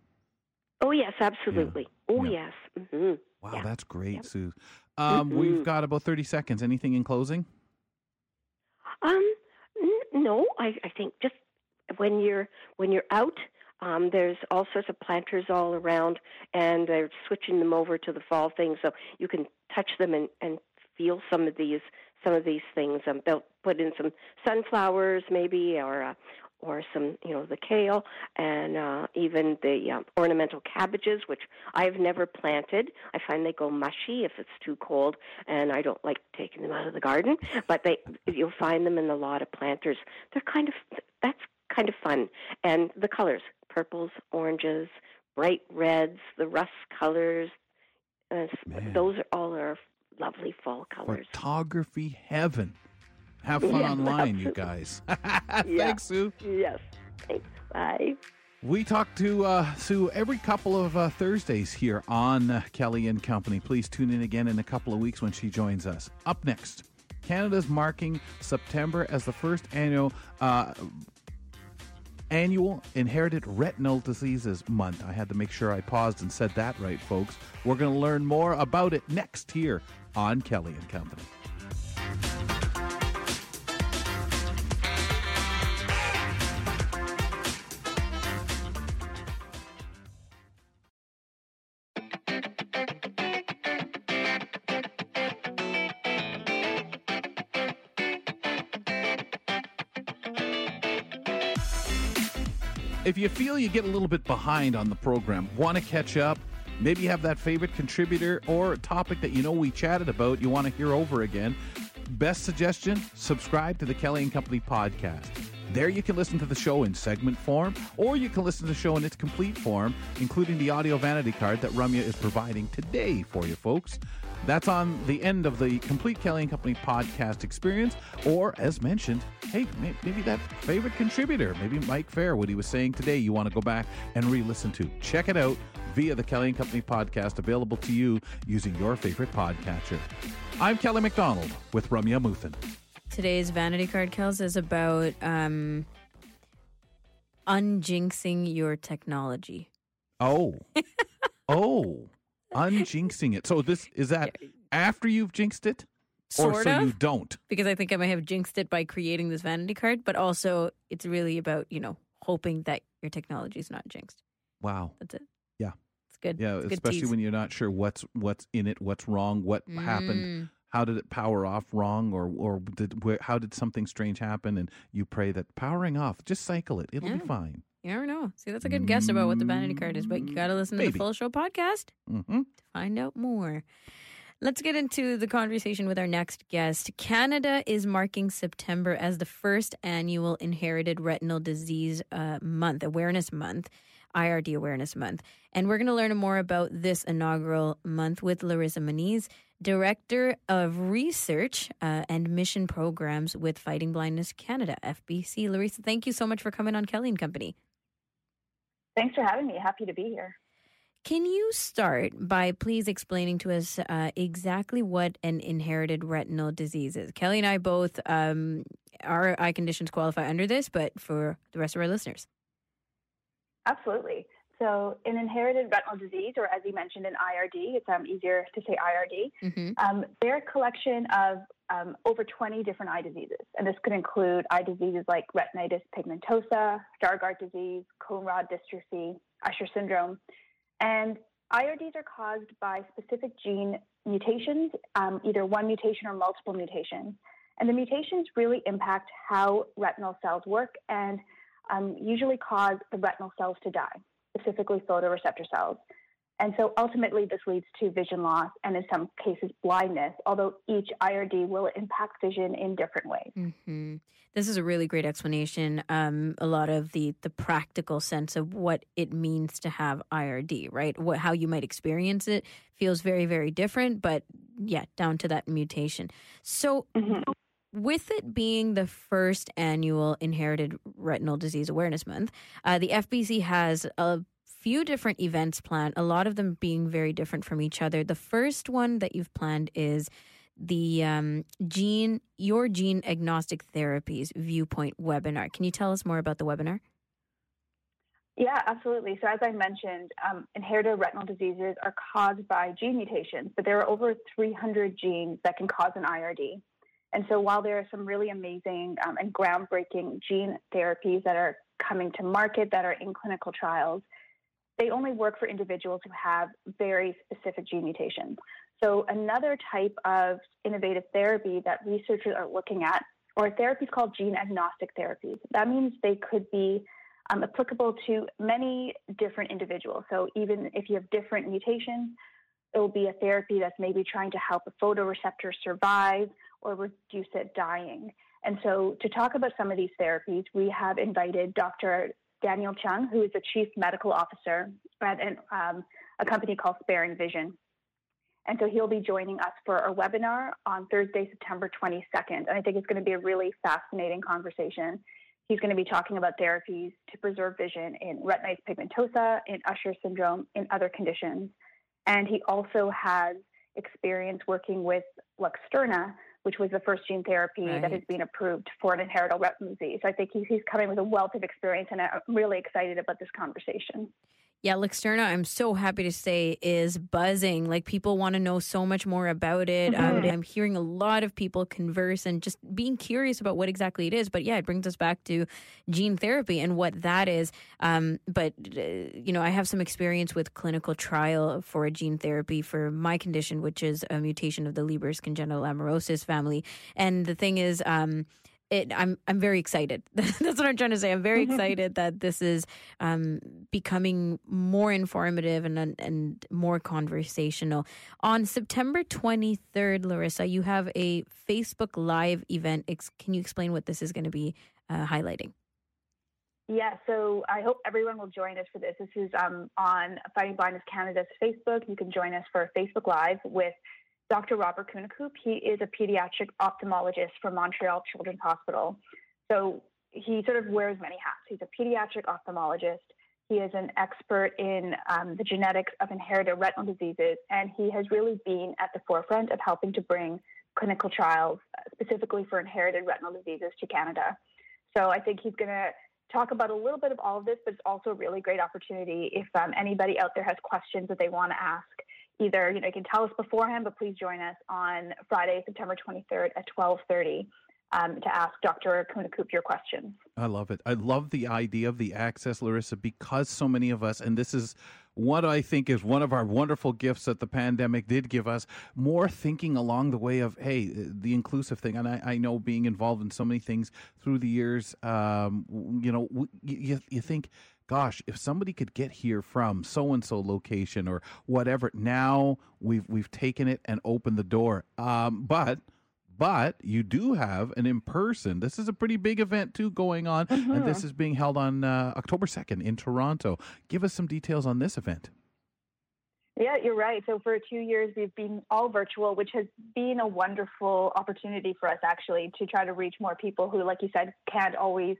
Oh yes, absolutely. Oh Yeah. yes. hmm Wow, Yeah. that's great, Yep. Sue. Um, We've Mhm. got about thirty seconds. Anything in closing? Um, n- no, I, I think just when you're when you're out, um, there's all sorts of planters all around, and they're switching them over to the fall thing, so you can touch them and, and feel some of these some of these things. Um, they'll put in some sunflowers, maybe, or uh, or some you know the kale, and uh, even the um, ornamental cabbages, which I've never planted. I find they go mushy if it's too cold, and I don't like taking them out of the garden. But they you'll find them in a lot of planters. They're kind of that's kind of fun, and the colors: purples, oranges, bright reds, the rust colors. Uh, Man. those are all our lovely fall colors. Photography heaven. Have fun Yeah, online, you guys. Yeah. Thanks, Sue. Yes. Thanks. Bye. We talk to uh, Sue every couple of uh, Thursdays here on uh, Kelly and Company. Please tune in again in a couple of weeks when she joins us. Up next, Canada's marking September as the first annual uh, annual inherited retinal diseases month. I had to make sure I paused and said that right, folks. We're going to learn more about it next here on Kelly and Company. You feel you get a little bit behind on the program, want to catch up, maybe have that favorite contributor or topic that you know we chatted about, you want to hear over again, best suggestion subscribe to the Kelly and Company podcast. There you can listen to the show in segment form, or you can listen to the show in its complete form, including the audio vanity card that Ramya is providing today for you folks. That's on the end of the complete Kelly and Company podcast experience. Or, as mentioned, hey, maybe that favorite contributor, maybe Mike Feir, what he was saying today, you want to go back and re listen to. Check it out via the Kelly and Company podcast, available to you using your favorite podcatcher. I'm Kelly McDonald with Ramya Amuthan. Today's vanity card, Kels, is about um, unjinxing your technology. Oh, oh, unjinxing it. So, this is that after you've jinxed it? Or so of. you don't? because I think I might have jinxed it by creating this vanity card, but also it's really about, you know, hoping that your technology is not jinxed. Wow. That's it. Yeah. It's good. Yeah, It's a good especially when you're not sure what's what's in it, what's wrong, what happened, Mm. how did it power off wrong, or or did where, how did something strange happen, and you pray that powering off, just cycle it, it'll Yeah. be fine. You never know. See, that's a good guess about what the vanity card is, but you got to listen to Maybe. the full show podcast hmm to find out more. Let's get into the conversation with our next guest. Canada is marking September as the first annual Inherited Retinal Disease uh, Month, Awareness Month, IRD Awareness Month. And we're going to learn more about this inaugural month with Larissa Moniz, Director of Research uh, and Mission Programs with Fighting Blindness Canada, FBC. Larissa, thank you so much for coming on Kelly and Company. Thanks for having me. Happy to be here. Can you start by please explaining to us uh, exactly what an inherited retinal disease is? Kelly and I both, um, our eye conditions qualify under this, but for the rest of our listeners. Absolutely. So, an inherited retinal disease, or as you mentioned, an IRD, it's um, easier to say IRD. Mm-hmm. Um, they're a collection of um, over 20 different eye diseases. And this could include eye diseases like retinitis pigmentosa, Stargardt disease, cone rod dystrophy, Usher syndrome. And IRDs are caused by specific gene mutations, um, either one mutation or multiple mutations. And the mutations really impact how retinal cells work and um, usually cause the retinal cells to die, specifically photoreceptor cells. And so ultimately, this leads to vision loss and in some cases blindness, although each IRD will impact vision in different ways. Mm-hmm. This is a really great explanation. Um, a lot of the the practical sense of what it means to have IRD, right? What how you might experience it feels very very different, but yeah, down to that mutation. So. Mm-hmm. With it being the first annual Inherited Retinal Disease Awareness Month, uh, the FBC has a few different events planned, a lot of them being very different from each other. The first one that you've planned is the um, gene, your gene agnostic therapies viewpoint webinar. Can you tell us more about the webinar? Yeah, absolutely. So, as I mentioned, um, inherited retinal diseases are caused by gene mutations, but there are over 300 genes that can cause an IRD. And so, while there are some really amazing um, and groundbreaking gene therapies that are coming to market that are in clinical trials, they only work for individuals who have very specific gene mutations. So, another type of innovative therapy that researchers are looking at are therapies called gene agnostic therapies. That means they could be um, applicable to many different individuals. So, even if you have different mutations, it will be a therapy that's maybe trying to help a photoreceptor survive or reduce it dying. And so, to talk about some of these therapies, we have invited Dr. Daniel Chung, who is the Chief Medical Officer at an, um, a company called Sparing Vision. And so he'll be joining us for a webinar on Thursday, September 22nd. And I think it's going to be a really fascinating conversation. He's going to be talking about therapies to preserve vision in retinitis pigmentosa, in Usher syndrome, in other conditions. And he also has experience working with Luxturna, which was the first gene therapy right. that has been approved for an inheritable retinal disease. So I think he's, he's coming with a wealth of experience, and I'm really excited about this conversation. Yeah, Luxturna, I'm so happy to say, is buzzing. Like people want to know so much more about it. Um, mm-hmm. Um, I'm hearing a lot of people converse and just being curious about what exactly it is. But yeah, it brings us back to gene therapy and what that is. Um, but, uh, you know, I have some experience with clinical trial for a gene therapy for my condition, which is a mutation of the Leber's congenital amaurosis family. And the thing is, um, it, I'm I'm very excited. That's what I'm trying to say. I'm very excited that this is um, becoming more informative and and more conversational. On September 23rd, Larissa, you have a Facebook Live event. Can you explain what this is going to be uh, highlighting? Yeah, so I hope everyone will join us for this. This is um, on Fighting Blindness Canada's Facebook. You can join us for Facebook Live with Dr. Robert Koenekoop. He is a pediatric ophthalmologist from Montreal Children's Hospital. So he sort of wears many hats. He's a pediatric ophthalmologist. He is an expert in um, the genetics of inherited retinal diseases, and he has really been at the forefront of helping to bring clinical trials specifically for inherited retinal diseases to Canada. So I think he's going to talk about a little bit of all of this, but it's also a really great opportunity if um, anybody out there has questions that they want to ask either you know you can tell us beforehand, but please join us on Friday, September 23rd at 12:30 um, to ask Dr. Koenekoop your questions. I love it. I love the idea of the access, Larissa, because so many of us, and this is what I think is one of our wonderful gifts that the pandemic did give us more thinking along the way of, hey, the inclusive thing. And I, I know being involved in so many things through the years, um, you know, you, you think, gosh, if somebody could get here from so and so location or whatever, now we've we've taken it and opened the door. Um, but but you do have an in person. This is a pretty big event too going on, and this mm-hmm. is being held on uh, October second in Toronto. Give us some details on this event. Yeah, you're right. So for two years, we've been all virtual, which has been a wonderful opportunity for us actually to try to reach more people who, like you said, can't always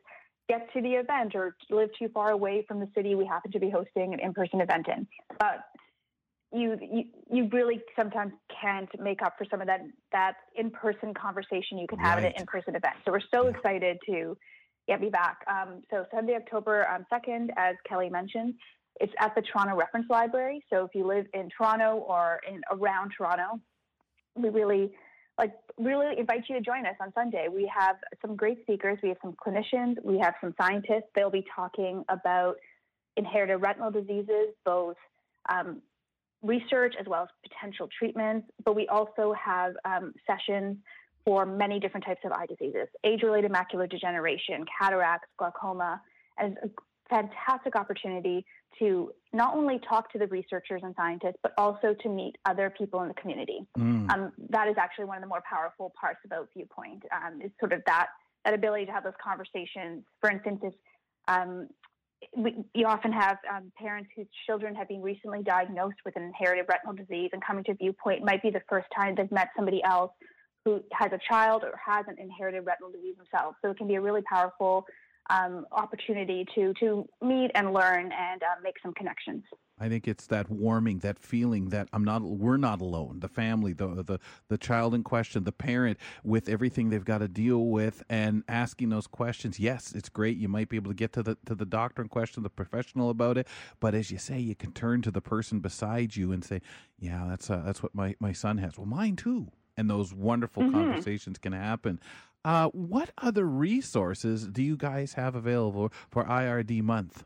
get to the event or live too far away from the city we happen to be hosting an in-person event in. But you, you you really sometimes can't make up for some of that that in-person conversation you can have right. at an in-person event. So we're so excited to get me back. Um, so Sunday, October um, second, as Kelly mentioned, it's at the Toronto Reference Library. So if you live in Toronto or in around Toronto, we really like really invite you to join us on Sunday. We have some great speakers. We have some clinicians. We have some scientists. They'll be talking about inherited retinal diseases, both um, research as well as potential treatments. But we also have um, sessions for many different types of eye diseases age related macular degeneration, cataracts, glaucoma, and fantastic opportunity to not only talk to the researchers and scientists, but also to meet other people in the community. Mm. Um, that is actually one of the more powerful parts about Viewpoint. Um, is sort of that that ability to have those conversations. For instance, if um, we, you often have um, parents whose children have been recently diagnosed with an inherited retinal disease and coming to Viewpoint might be the first time they've met somebody else who has a child or has an inherited retinal disease themselves. So it can be a really powerful um, opportunity to to meet and learn and uh, make some connections. I think it's that warming, that feeling that I'm not, we're not alone. The family, the the the child in question, the parent, with everything they've got to deal with, and asking those questions. Yes, it's great. You might be able to get to the to the doctor and question, the professional about it. But as you say, you can turn to the person beside you and say, "Yeah, that's uh, that's what my my son has. Well, mine too." And those wonderful mm-hmm. conversations can happen. Uh, what other resources do you guys have available for IRD month?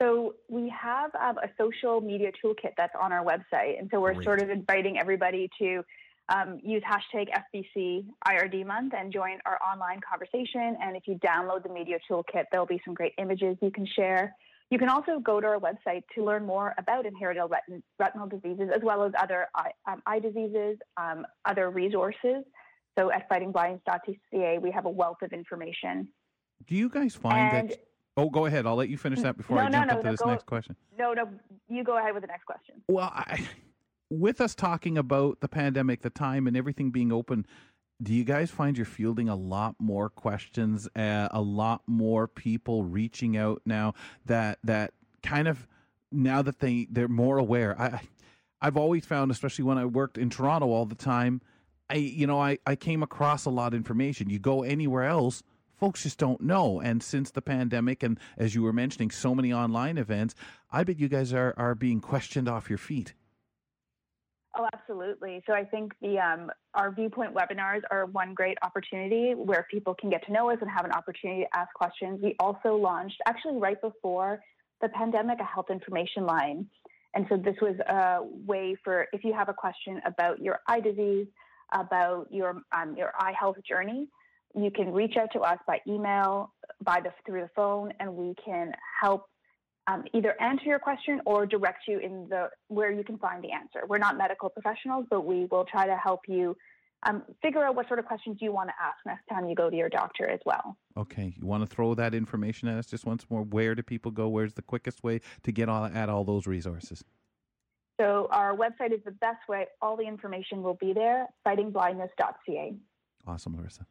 So we have um, a social media toolkit that's on our website, and so we're Great. sort of inviting everybody to um, use hashtag FBC IRD month and join our online conversation. And if you download the media toolkit, there'll be some great images you can share. You can also go to our website to learn more about inherited retin- retinal diseases as well as other eye, um, eye diseases, um, other resources. So at fightingblindness.ca, we have a wealth of information. Do you guys find and, that? Oh, go ahead. I'll let you finish that before no, I jump no, into this go, next question. No, no, you go ahead with the next question. Well, I, with us talking about the pandemic, the time, and everything being open, do you guys find you're fielding a lot more questions, uh, a lot more people reaching out now that that kind of now that they they're more aware? I I've always found, especially when I worked in Toronto all the time I you know I I came across a lot of information. You go anywhere else, folks just don't know. And since the pandemic, and as you were mentioning, so many online events, I bet you guys are are being questioned off your feet. Oh, absolutely. So I think the um, our viewpoint webinars are one great opportunity where people can get to know us and have an opportunity to ask questions. We also launched actually right before the pandemic a health information line. And so this was a way for if you have a question about your eye disease, about your um, your eye health journey, you can reach out to us by email, by the through the phone, and we can help um, either answer your question or direct you in the where you can find the answer. We're not medical professionals, but we will try to help you um, figure out what sort of questions you want to ask next time you go to your doctor as well. Okay, you want to throw that information at us just once more. Where do people go? Where's the quickest way to get all at all those resources? So our website is the best way. All the information will be there, fightingblindness.ca. Awesome, Larissa.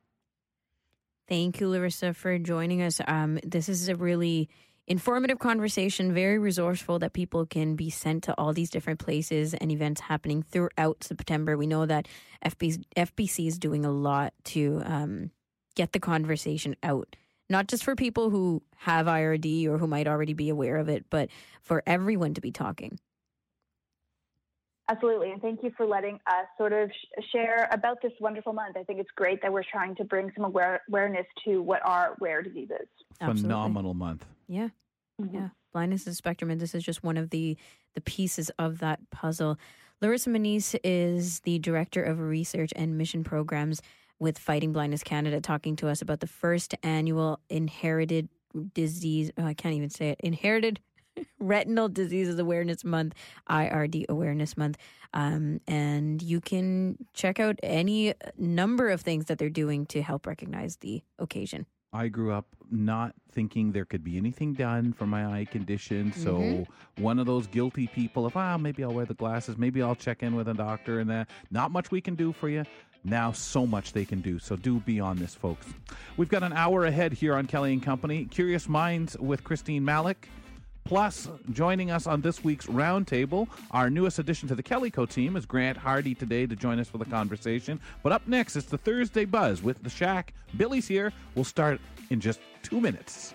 Thank you, Larissa, for joining us. Um, this is a really informative conversation, very resourceful that people can be sent to all these different places and events happening throughout September. We know that FB, FBC is doing a lot to um, get the conversation out, not just for people who have IRD or who might already be aware of it, but for everyone to be talking. Absolutely. And thank you for letting us sort of sh- share about this wonderful month. I think it's great that we're trying to bring some aware- awareness to what are rare diseases. Phenomenal month. Yeah. Mm-hmm. Yeah. Blindness is a spectrum, and this is just one of the, the pieces of that puzzle. Larissa Moniz is the Director of Research and Mission Programs with Fighting Blindness Canada, talking to us about the first annual inherited disease. Oh, I can't even say it. Inherited Retinal Diseases Awareness Month, IRD Awareness Month. Um, and you can check out any number of things that they're doing to help recognize the occasion. I grew up not thinking there could be anything done for my eye condition. So mm-hmm. one of those guilty people of, ah, maybe I'll wear the glasses, maybe I'll check in with a doctor and that. Not much we can do for you. Now, so much they can do. So do be on this, folks. We've got an hour ahead here on Kelly and Company. Curious Minds with Christine Malik. Plus, joining us on this week's roundtable, our newest addition to the Kellyco team is Grant Hardy today to join us for the conversation. But up next, it's the Thursday Buzz with the Shack. Billy's here. We'll start in just two minutes.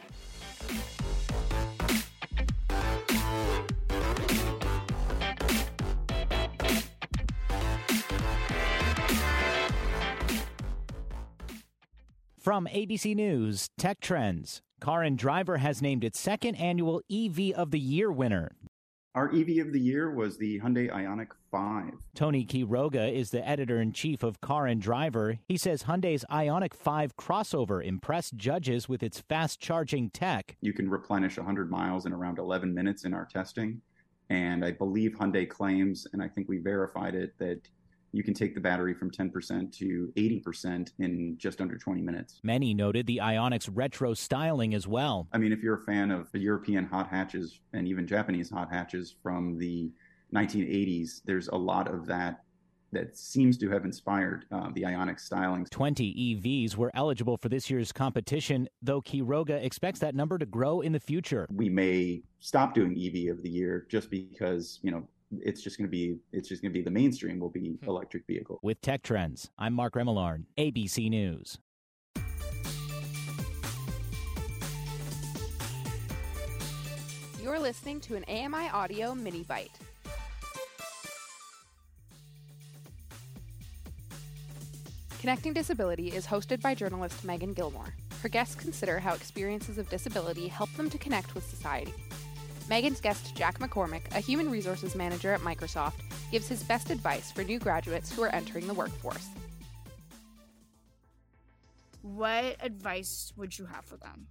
From ABC News, Tech Trends. Car and Driver has named its second annual EV of the Year winner. Our EV of the year was the Hyundai Ioniq 5. Tony Quiroga is the editor in chief of Car and Driver. He says Hyundai's Ioniq 5 crossover impressed judges with its fast charging tech. You can replenish 100 miles in around 11 minutes in our testing. And I believe Hyundai claims, and I think we verified it, that you can take the battery from 10% to 80% in just under 20 minutes. Many noted the Ioniq's retro styling as well. I mean, if you're a fan of European hot hatches and even Japanese hot hatches from the 1980s, there's a lot of that that seems to have inspired uh, the Ioniq styling. 20 EVs were eligible for this year's competition, though Quiroga expects that number to grow in the future. We may stop doing EV of the year just because, you know, it's just going to be it's just going to be the mainstream will be hmm. electric vehicle. With Tech Trends, I'm Mark Remillard, ABC News. You're listening to an AMI Audio Mini Bite. Connecting Disability is hosted by journalist Megan Gilmore. Her guests consider how experiences of disability help them to connect with society. Megan's guest, Jack McCormick, a human resources manager at Microsoft, gives his best advice for new graduates who are entering the workforce. What advice would you have for them?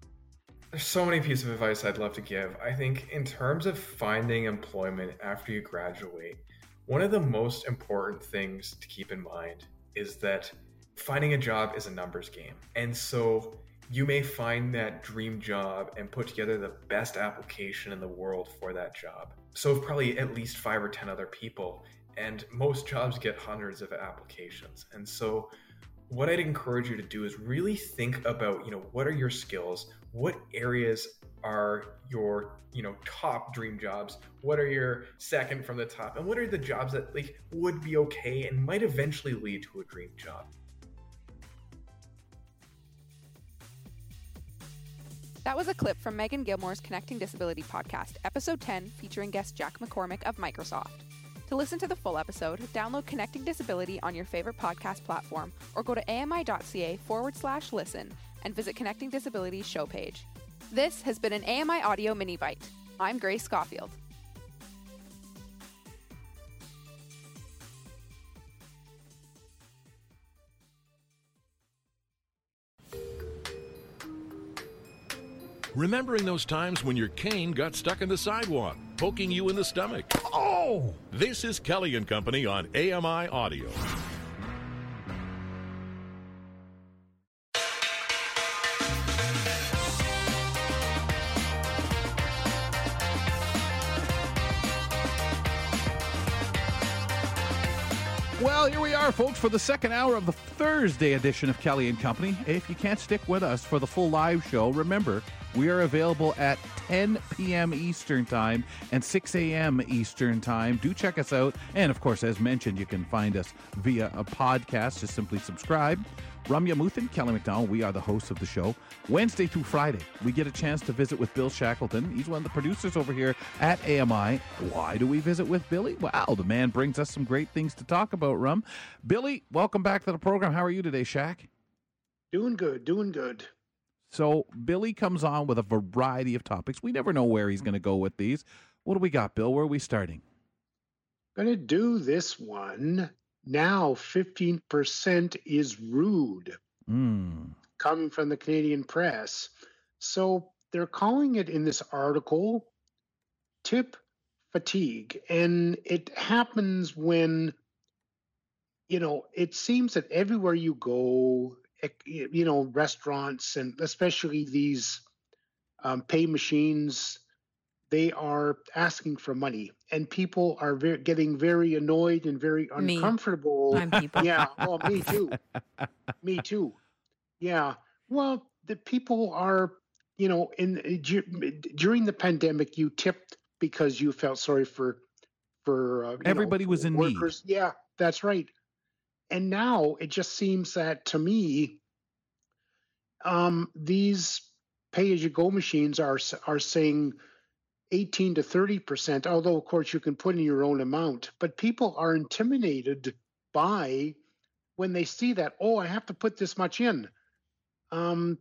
There's so many pieces of advice I'd love to give. I think, in terms of finding employment after you graduate, one of the most important things to keep in mind is that finding a job is a numbers game. And so you may find that dream job and put together the best application in the world for that job. So, probably at least five or 10 other people, and most jobs get hundreds of applications. And so, what I'd encourage you to do is really think about, you know, what are your skills? What areas are your, you know, top dream jobs? What are your second from the top? And what are the jobs that like would be okay and might eventually lead to a dream job? That was a clip from Megan Gilmore's Connecting Disability podcast, episode 10, featuring guest Jack McCormick of Microsoft. To listen to the full episode, download Connecting Disability on your favorite podcast platform or go to ami.ca forward slash listen and visit Connecting Disability's show page. This has been an AMI Audio Mini Bite. I'm Grace Schofield. Remembering those times when your cane got stuck in the sidewalk, poking you in the stomach. Oh! This is Kelly and Company on AMI Audio. Well, here we are, folks, for the second hour of the Thursday edition of Kelly and Company. If you can't stick with us for the full live show, remember we are available at 10 p.m. Eastern Time and 6 a.m. Eastern Time. Do check us out. And of course, as mentioned, you can find us via a podcast. Just simply subscribe. Ramya Amuthan, Kelly McDonald, we are the hosts of the show. Wednesday through Friday, we get a chance to visit with Bill Shackleton. He's one of the producers over here at AMI. Why do we visit with Billy? Well, the man brings us some great things to talk about, Rum. Billy, welcome back to the program. How are you today, Shack? Doing good, doing good. So, Billy comes on with a variety of topics. We never know where he's going to go with these. What do we got, Bill? Where are we starting? Going to do this one now 15% is rude, mm. coming from the Canadian press. So they're calling it in this article tip fatigue. And it happens when, you know, it seems that everywhere you go, you know, restaurants and especially these um, pay machines, they are asking for money and people are very, getting very annoyed and very uncomfortable. I'm people. yeah well me too. Me too. Yeah. Well the people are you know in during the pandemic you tipped because you felt sorry for for uh, everybody know, was in workers. need yeah that's right. And now it just seems that to me um these pay as you go machines are are saying 18 to 30 percent, although of course you can put in your own amount. But people are intimidated by when they see that, oh, I have to put this much in. Um,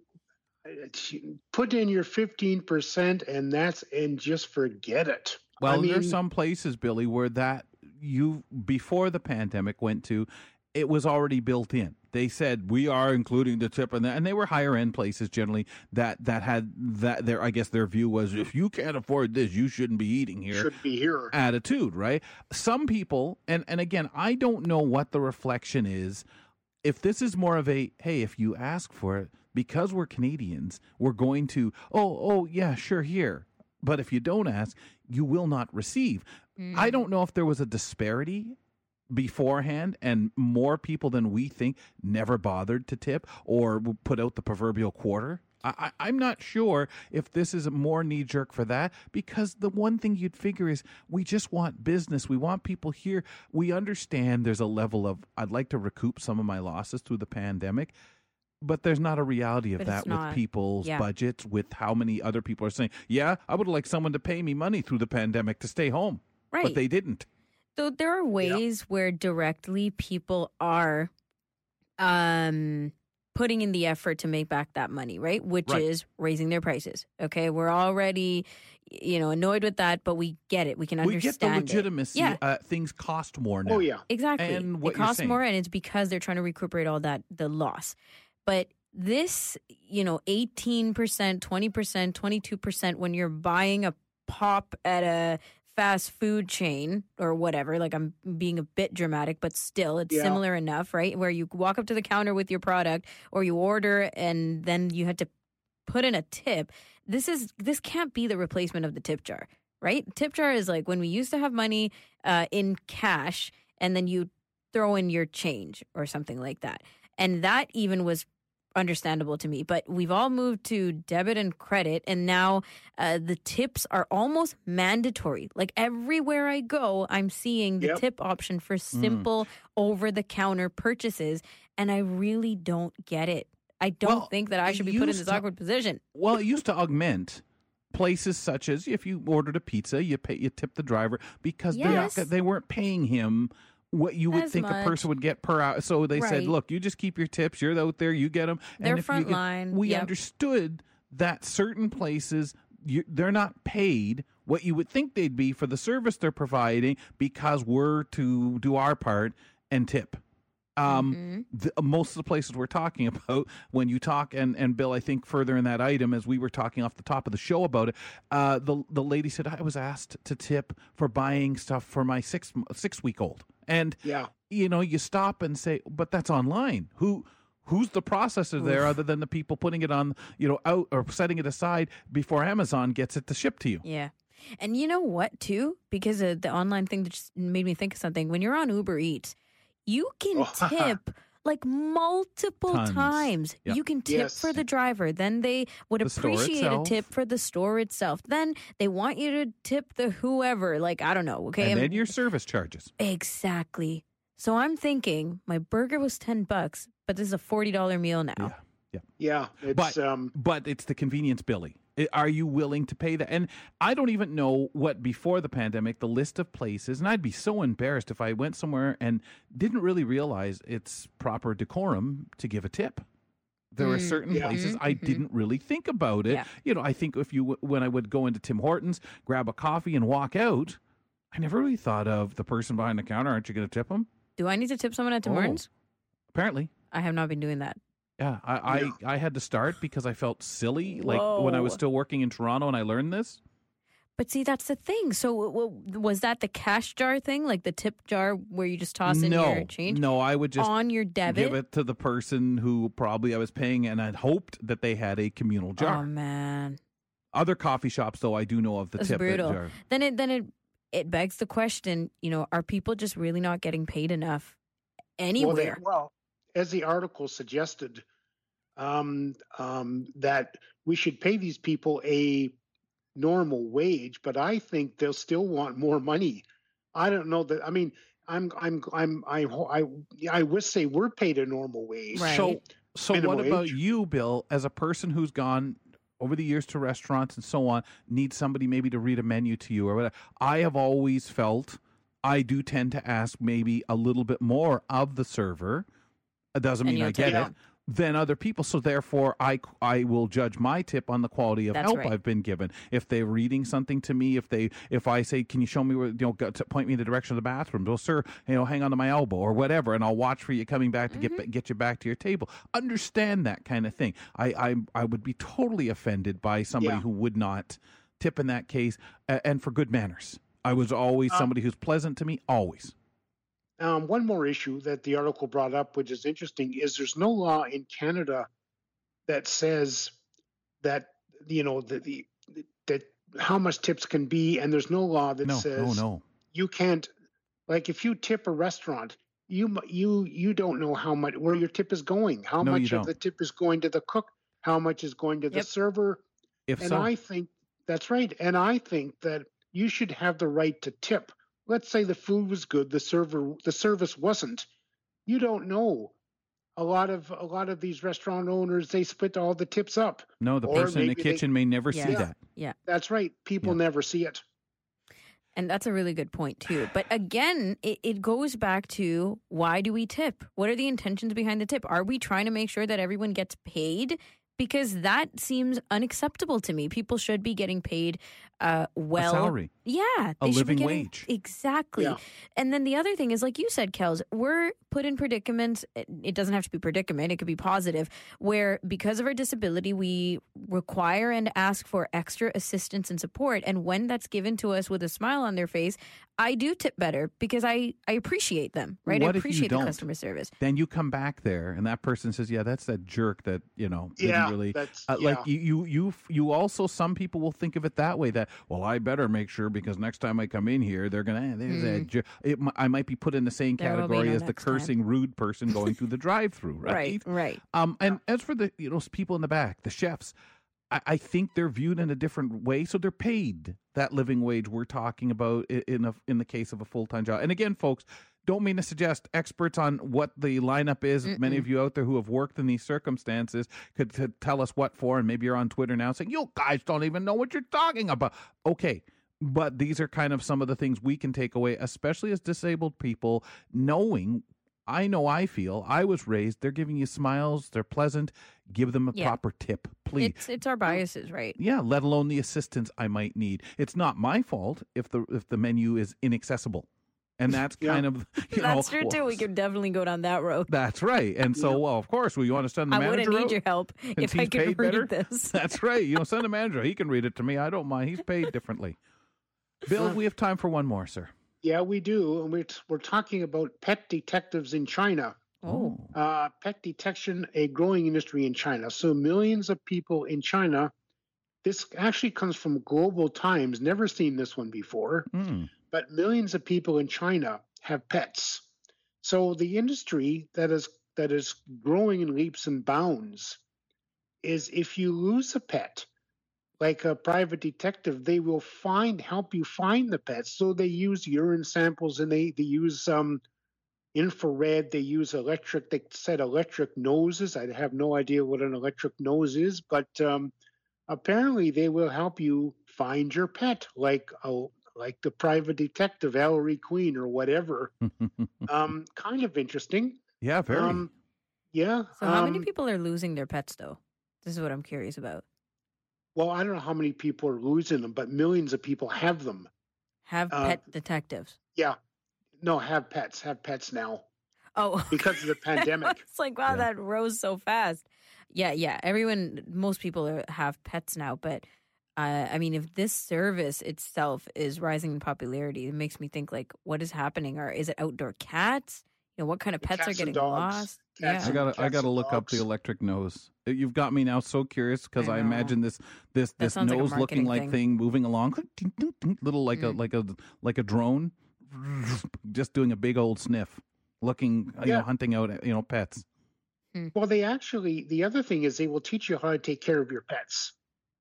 put in your 15 percent and that's and just forget it. Well, I there's some places, Billy, where that you before the pandemic went to, it was already built in. They said we are including the tip, and and they were higher end places generally that that had that. Their I guess their view was if you can't afford this, you shouldn't be eating here. Should be here. attitude, right? Some people, and and again, I don't know what the reflection is. If this is more of a hey, if you ask for it, because we're Canadians, we're going to oh oh yeah sure here, but if you don't ask, you will not receive. I mm. don't know if there was a disparity beforehand and more people than we think never bothered to tip or put out the proverbial quarter. I, I, I'm not sure if this is a more knee jerk for that because the one thing you'd figure is we just want business. We want people here. We understand there's a level of I'd like to recoup some of my losses through the pandemic, but there's not a reality of But that with not. people's Yeah. budgets, with how many other people are saying, Yeah, I would like someone to pay me money through the pandemic to stay home. Right. But they didn't. So there are ways where directly people are um putting in the effort to make back that money, right? Which Right. is raising their prices. Okay, we're already you know annoyed with that, but we get it. We can we understand get the it. legitimacy. Yeah. Uh, things cost more now. Oh yeah. Exactly. And what it costs saying. more and it's because they're trying to recuperate all that the loss. But this, you know, 18%, 20%, 22% when you're buying a pop at a fast food chain or whatever, like I'm being a bit dramatic, but still it's Yeah. similar enough, right? Where you walk up to the counter with your product or you order and then you had to put in a tip. This is this can't be the replacement of the tip jar, right? Tip jar is like when we used to have money uh, in cash and then you throw in your change or something like that. And that even was understandable to me. But we've all moved to debit and credit, and now uh, the tips are almost mandatory. Like everywhere I go, I'm seeing the Yep. tip option for simple over the counter purchases, and I really don't get it. I don't think that I should be put in this to- awkward position. Well, it used to augment places such as if you ordered a pizza, you pay you tip the driver because Yes. they they weren't paying him what you would As think a person would get per hour. So they Right. said, "Look, you just keep your tips. You're out there, you get them." They're if you get- frontline, We yep. understood that certain places you, they're not paid what you would think they'd be for the service they're providing because we're to do our part and tip. Um, Mm-hmm. the, most of the places we're talking about when you talk and and Bill, I think further in that item as we were talking off the top of the show about it, uh, the the lady said I was asked to tip for buying stuff for my six six week old, and Yeah. you know you stop and say, but that's online. Who who's the processor there Oof. other than the people putting it on you know out or setting it aside before Amazon gets it to ship to you? Yeah. And you know what, too? Because of the online thing that just made me think of something. When you're on Uber Eats, you can Oh. tip like multiple Tons. times. Yep. You can tip Yes. for the driver. Then they would The appreciate a tip for the store itself. Then they want you to tip the whoever. Like, I don't know. Okay. and I'm- then your service charges. Exactly. So I'm thinking my burger was 10 bucks, but this is a $40 meal now. Yeah. Yeah. It's but um but it's the convenience, Billy. Are you willing to pay that? And I don't even know what before the pandemic the list of places, and I'd be so embarrassed if I went somewhere and didn't really realize it's proper decorum to give a tip. There were Mm, certain yeah. places I Mhm. didn't really think about it. Yeah. You know, I think if you when I would go into Tim Hortons, grab a coffee, and walk out, I never really thought of the person behind the counter. Aren't you going to tip them? Do I need to tip someone at Tim Oh. Hortons? Apparently. I have not been doing that. Yeah, I, I, I had to start because I felt silly, like when I was still working in Toronto and I learned this. But see, that's the thing. So, w- w- was that the cash jar thing, like the tip jar where you just toss in no, your change? no, I would just on your debit. give it to the person who probably I was paying, and I'd hoped that they had a communal jar. Oh man, Other coffee shops, though, I do know of the that's tip brutal. jar. Then it then it it begs the question. You know, are people just really not getting paid enough Well, anywhere? they- well, as the article suggested, um, um, that we should pay these people a normal wage, but I think they'll still want more money. I don't know that. I mean, I'm, I'm, I'm, I, I, I would say we're paid a normal wage. Right. So, so Minimum what about you, Bill, as a person who's gone over the years to restaurants and so on, need somebody maybe to read a menu to you or whatever? I have always felt I do tend to ask maybe a little bit more of the server. It doesn't mean I get it. than other people. So therefore, I I will judge my tip on the quality of That's help right. I've been given. If they're reading something to me, if they if I say, "Can you show me where you know go to point me in the direction of the bathroom?" Well, sir, you know, hang on to my elbow or whatever, and I'll watch for you coming back to Mm-hmm. get get you back to your table. Understand that kind of thing. I I I would be totally offended by somebody Yeah. who would not tip in that case, a- and for good manners. I was always Uh, somebody who's pleasant to me, always. Um, one more issue that the article brought up, which is interesting, is there's no law in Canada that says that you know the, the that how much tips can be, and there's no law that No, no, says no. you can't. Like if you tip a restaurant, you you you don't know how much where your tip is going, how No, you much of don't. the tip is going to the cook, how much is going to the server. If and so. I think that's right. And I think that you should have the right to tip. Let's say the food was good, the server the service wasn't. You don't know. A lot of a lot of these restaurant owners they split all the tips up. No, the Or person in the maybe they- kitchen may never see Yeah. that. Yeah. That's right. People never see it. And that's a really good point, too. But again, it, it goes back to why do we tip? What are the intentions behind the tip? Are we trying to make sure that everyone gets paid? Because that seems unacceptable to me. People should be getting paid uh, well. salary. Yeah. A they should be living getting- wage. Exactly. Yeah. And then the other thing is, like you said, Kels, we're put in predicaments. It it doesn't have to be predicament, it could be positive, where because of our disability, we require and ask for extra assistance and support. And when that's given to us with a smile on their face, I do tip better because I, I appreciate them, right? What I appreciate the customer service. Then you come back there, and that person says, "Yeah, that's that jerk that you know didn't Yeah, really." that's- uh, Like you, you, you, you also some people will think of it that way. That well, I better make sure because next time I come in here, they're gonna. eh, there's Mm. jer-" It, I might be put in the same There category no as the next time. cursing rude person going through the drive-through, right? Right, right. Um, and as for the you know people in the back, the chefs, I, I think they're viewed in a different way, so they're paid that living wage we're talking about in a in the case of a full time job. And again, folks, don't mean to suggest experts on what the lineup is. Many of you out there who have worked in these circumstances could, could tell us what for, and maybe you're on Twitter now saying you guys don't even know what you're talking about. Okay. But these are kind of some of the things we can take away, especially as disabled people, knowing I know I feel I was raised. They're giving you smiles. They're pleasant. Give them a Yeah. proper tip, please. It's, it's our biases, right? yeah, let alone the assistance I might need. It's not my fault if the if the menu is inaccessible, and that's kind of you That's know true, too. We could definitely go down that road. that's right. And so, well, of course, we want to send the I manager. wouldn't need out your help if I could read better. this. That's right. You know, send a manager. He can read it to me. I don't mind. He's paid differently. Bill, we have time for one more, sir. Yeah, we do. And we're, t- we're talking about pet detectives in China. Oh. Uh, pet detection, a growing industry in China. So millions of people in China. This actually comes from Global Times. Never seen this one before. Hmm. But millions of people in China have pets. So the industry that is that is growing in leaps and bounds is if you lose a pet, like a private detective, they will find help you find the pets. So they use urine samples and they they use um infrared, they use electric, they said electric noses. I have no idea what an electric nose is, but um, apparently they will help you find your pet, like a like the private detective Ellery Queen or whatever. um, kind of interesting. yeah, very. Um, yeah. So, how many um, people are losing their pets, though? This is what I'm curious about. Well, I don't know how many people are losing them, but millions of people have them. Have Uh, pet detectives. Yeah. No, have pets. Have pets now Oh, because of the pandemic. it's like wow, that rose so fast. Yeah, yeah. Everyone, most people are, have pets now, but uh, I mean, if this service itself is rising in popularity, it makes me think like, what is happening? Or is it outdoor cats? You know, what kind of pets are Cats and getting dogs. lost? Cats yeah. I gotta, I gotta and look up the electric nose. Uh, You've got me now so curious because I I, imagine this, this, That this sounds like nose-looking marketing like thing. thing moving along, little like a, Mm. like a, like a drone, just doing a big old sniff, looking, you know, hunting out, you know, pets. Well, they actually, the other thing is they will teach you how to take care of your pets.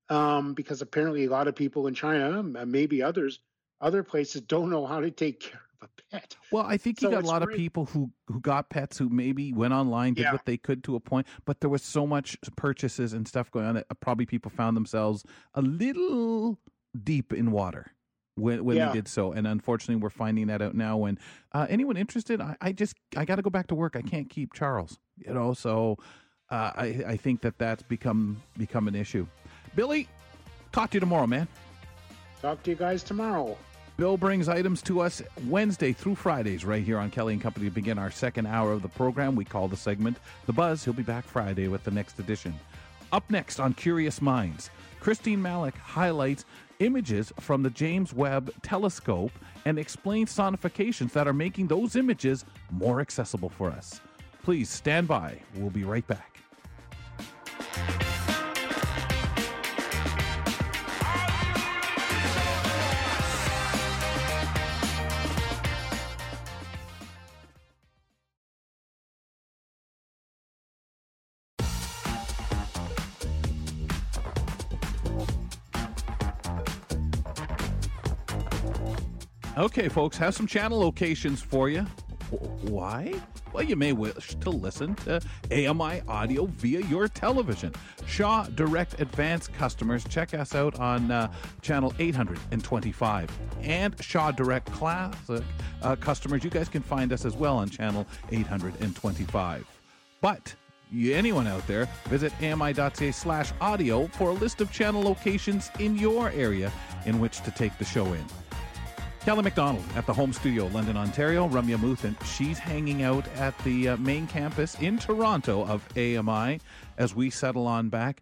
Um, because apparently a lot of people in China, m- maybe others, other places don't know how to take care of a pet. Well, I think you So got a lot of people who who got pets who maybe went online, did Yeah. what they could to a point, but there was so much purchases and stuff going on that uh, probably people found themselves a little deep in water when when Yeah. they did so. And unfortunately, we're finding that out now. When uh, anyone interested, I, I just I got to go back to work. I can't keep Charles, you know. So. uh, I, I think that that's become become an issue. Billy, talk to you tomorrow, man. Talk to you guys tomorrow. Bill brings items to us Wednesday through Fridays right here on Kelly and Company to begin our second hour of the program. We call the segment The Buzz. He'll be back Friday with the next edition. Up next on Curious Minds, Christine Malec highlights images from the James Webb Telescope and explains sonifications that are making those images more accessible for us. Please stand by. We'll be right back. Okay, folks, have some channel locations for you. Why? Well, you may wish to listen to AMI audio via your television. Shaw Direct Advanced customers, check us out on uh, channel 825. And Shaw Direct Classic uh, customers, you guys can find us as well on channel 825. But anyone out there, visit ami.ca slash audio for a list of channel locations in your area in which to take the show in. Kelly McDonald at the home studio, London, Ontario. Ramya Amuthan, she's hanging out at the uh, main campus in Toronto of AMI as we settle on back.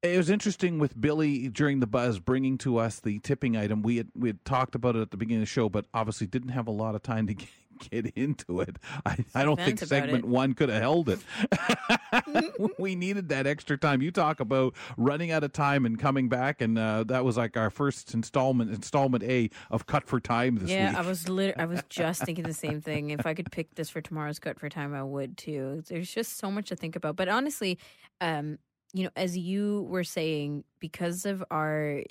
It was interesting with Billy during the buzz bringing to us the tipping item. We had we had talked about it at the beginning of the show, but obviously didn't have a lot of time to get, into it. I, I don't think segment one could have held it. we needed that extra time. You talk about running out of time and coming back, and uh, that was like our first installment, installment A of Cut for Time this yeah, week. I was lit- I was just thinking the same thing. If I could pick this for tomorrow's cut for time, I would too. There's just so much to think about. But honestly, um, you know, as you were saying, because of our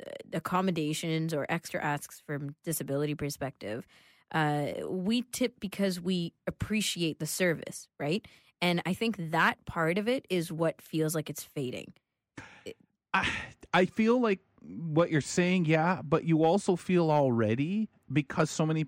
uh, accommodations or extra asks from disability perspective, uh, we tip because we appreciate the service, right? And I think that part of it is what feels like it's fading. I, I feel like what you're saying, yeah, but you also feel already because so many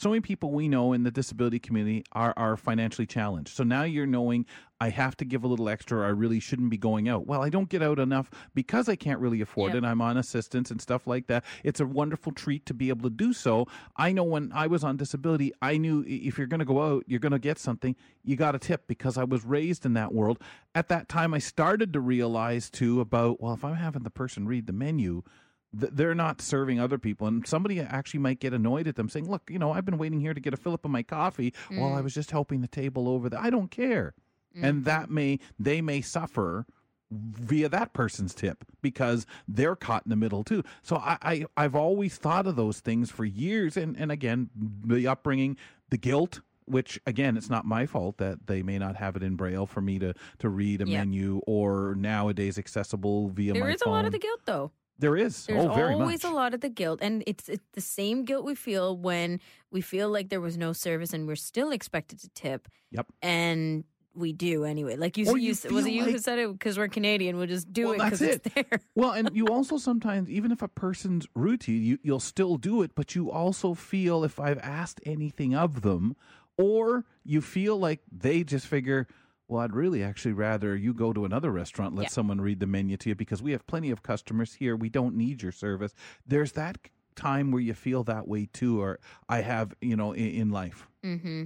so many people we know in the disability community are are financially challenged. So now you're knowing I have to give a little extra. Or I really shouldn't be going out. Well, I don't get out enough because I can't really afford Yeah. it. I'm on assistance and stuff like that. It's a wonderful treat to be able to do so. I know when I was on disability, I knew if you're going to go out, you're going to get something, you got a tip because I was raised in that world. At that time, I started to realize too about, well, if I'm having the person read the menu, th- they're not serving other people and somebody actually might get annoyed at them saying look you know i've been waiting here to get a fill up of my coffee while i Mm. was just helping the table over there i don't care and that may they may suffer via that person's tip because they're caught in the middle too so i, I i've always thought of those things for years and and again the upbringing the guilt which again it's not my fault that they may not have it in braille for me to to read a Yeah. menu or nowadays accessible via There my is a lot of the guilt, though. There is There's oh very always much a lot of the guilt, and it's, it's the same guilt we feel when we feel like there was no service and we're still expected to tip. Yep. And we do anyway. Like you, Or you, you was it you who said it? Because we're Canadian, we'll just do Well, it that's because it's it. there. well, and you also sometimes, even if a person's rude to you, you, you'll still do it, but you also feel if I've asked anything of them, or you feel like they just figure, well, I'd really actually rather you go to another restaurant, let Yeah. someone read the menu to you because we have plenty of customers here. We don't need your service. There's that time where you feel that way too, or I have, you know, in, in life. Mm-hmm.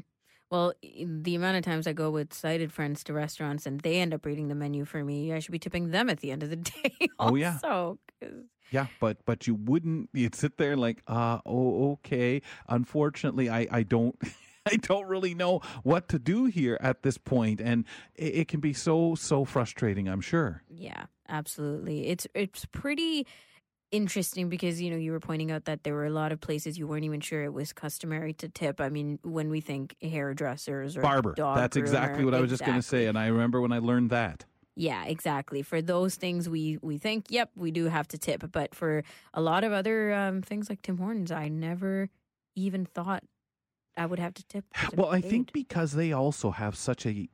Well, the amount of times I go with sighted friends to restaurants and they end up reading the menu for me, I should be tipping them at the end of the day. Oh, yeah. Also, 'cause- Yeah, but but you wouldn't. You'd sit there like, uh, oh, okay. Unfortunately, I I don't. I don't really know what to do here at this point, and it, it can be so so frustrating. I'm sure. Yeah, absolutely. It's it's pretty interesting because you know you were pointing out that there were a lot of places you weren't even sure it was customary to tip. I mean, when we think hairdressers or Barber. That's exactly what I was just going to say, and I remember when I learned that. Yeah, exactly. For those things, we we think, yep, we do have to tip. But for a lot of other um, things like Tim Hortons, I never even thought I would have to tip. to Well, I think because they also have such a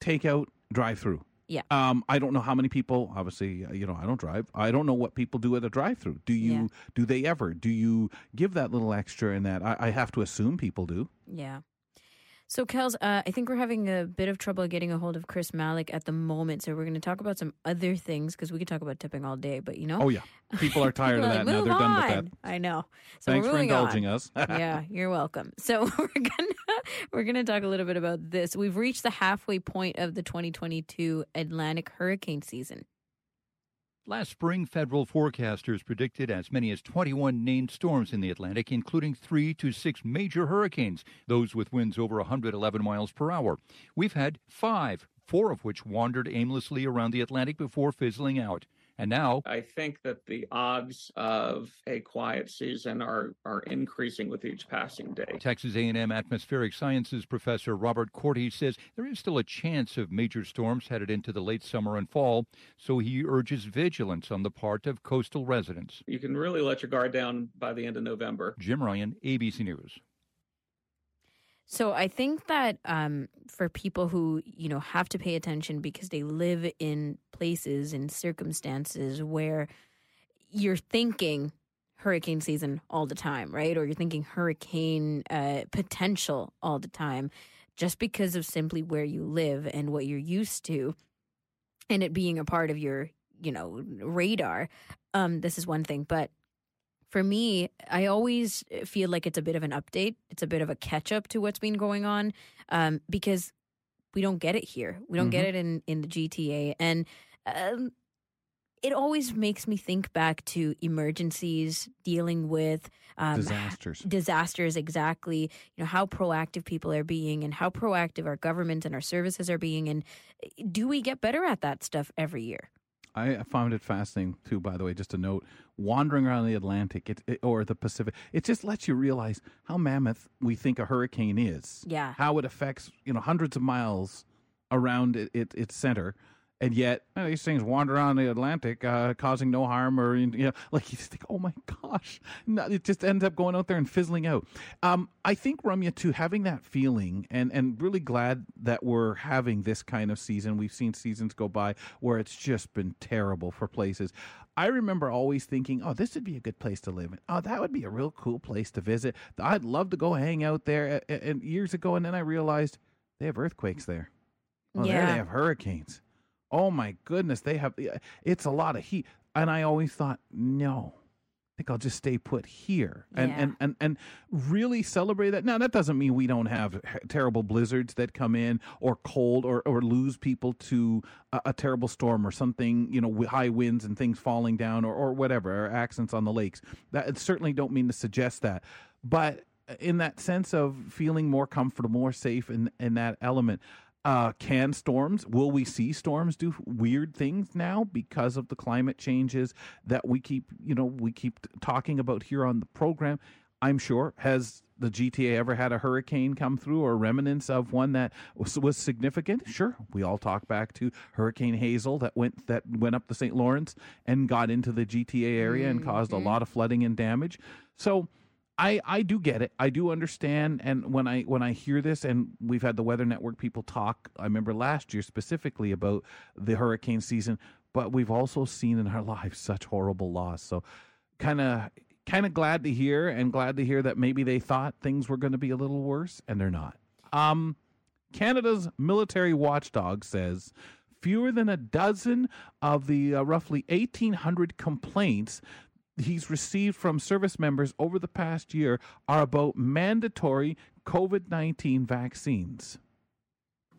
takeout drive-through. Yeah. Um, I don't know how many people. Obviously, uh, you know, I don't drive. I don't know what people do at a drive-through. Do you? Yeah. Do they ever? Do you give that little extra in that? I, I have to assume people do. Yeah. So, Kels, uh, I think we're having a bit of trouble getting a hold of Chris Malec at the moment. So, we're going to talk about some other things because we could talk about tipping all day, but you know. Oh, yeah. People are tired People of that like, now. They're "Move done with that. I know. So Thanks we're for indulging on. us. yeah, you're welcome. So we're gonna we're gonna talk a little bit about this. We've reached the halfway point of the 2022 Atlantic hurricane season. Last spring, federal forecasters predicted as many as 21 named storms in the Atlantic, including three to six major hurricanes, those with winds over 111 miles per hour. We've had five, four of which wandered aimlessly around the Atlantic before fizzling out. And now, I think that the odds of a quiet season are, are increasing with each passing day. Texas A&M atmospheric sciences professor Robert Korty says there is still a chance of major storms headed into the late summer and fall, so he urges vigilance on the part of coastal residents. You can really let your guard down by the end of November. Jim Ryan, ABC News. So I think that um, for people who you know have to pay attention because they live in places and circumstances where you're thinking hurricane season all the time, right? Or you're thinking hurricane uh, potential all the time, just because of simply where you live and what you're used to, and it being a part of your you know radar. Um, this is one thing, but for me, I always feel like it's a bit of an update. It's a bit of a catch up to what's been going on um, because we don't get it here. We don't get Mhm. it in, in the GTA. And um, it always makes me think back to emergencies, dealing with um, Disasters. Disasters, exactly. You know, how proactive people are being and how proactive our government and our services are being. And eh, do we get better at that stuff every year? I found it fascinating too. By the way, just a note: wandering around the Atlantic it, it- or the Pacific, it just lets you realize how mammoth we think a hurricane is. Yeah. how it affects you know hundreds of miles around it, it, its center, and yet uh, these things wander around the Atlantic, uh, causing no harm, or you know, like you just think, oh my gosh, no, it just ends up going out there and fizzling out. Um, I think Ramya too, having that feeling, and and really glad that we're having this kind of season. We've seen seasons go by where it's just been terrible for places. I remember always thinking, oh, this would be a good place to live in. Oh, that would be a real cool place to visit. I'd love to go hang out there. And years ago, and then I realized they have earthquakes there. Oh, there Yeah. they have hurricanes. Oh my goodness, they have. It's a lot of heat, and I always thought, no, I think I'll just stay put here and Yeah. and and and really celebrate that. Now that doesn't mean we don't have terrible blizzards that come in, or cold, or or lose people to a, a terrible storm or something. You know, high winds and things falling down, or or whatever, or accidents on the lakes. That certainly don't mean to suggest that, but in that sense of feeling more comfortable, more safe in in that element. Uh, can storms? Will we see storms do weird things now because of the climate changes that we keep, you know, we keep talking about here on the program? I'm sure. Has the GTA ever had a hurricane come through or remnants of one that was, was significant? Sure. We all talk back to Hurricane Hazel that went that went up the St. Lawrence and got into the GTA area and caused a lot of flooding and damage. So I, I do get it. I do understand. And when I when I hear this, and we've had the Weather Network people talk. I remember last year specifically about the hurricane season, but we've also seen in our lives such horrible loss. So, kind of kind of glad to hear, and glad to hear that maybe they thought things were going to be a little worse, and they're not. Um, Canada's military watchdog says fewer than a dozen of the uh, roughly 1,800 complaints he's received from service members over the past year are about mandatory COVID 19 vaccines.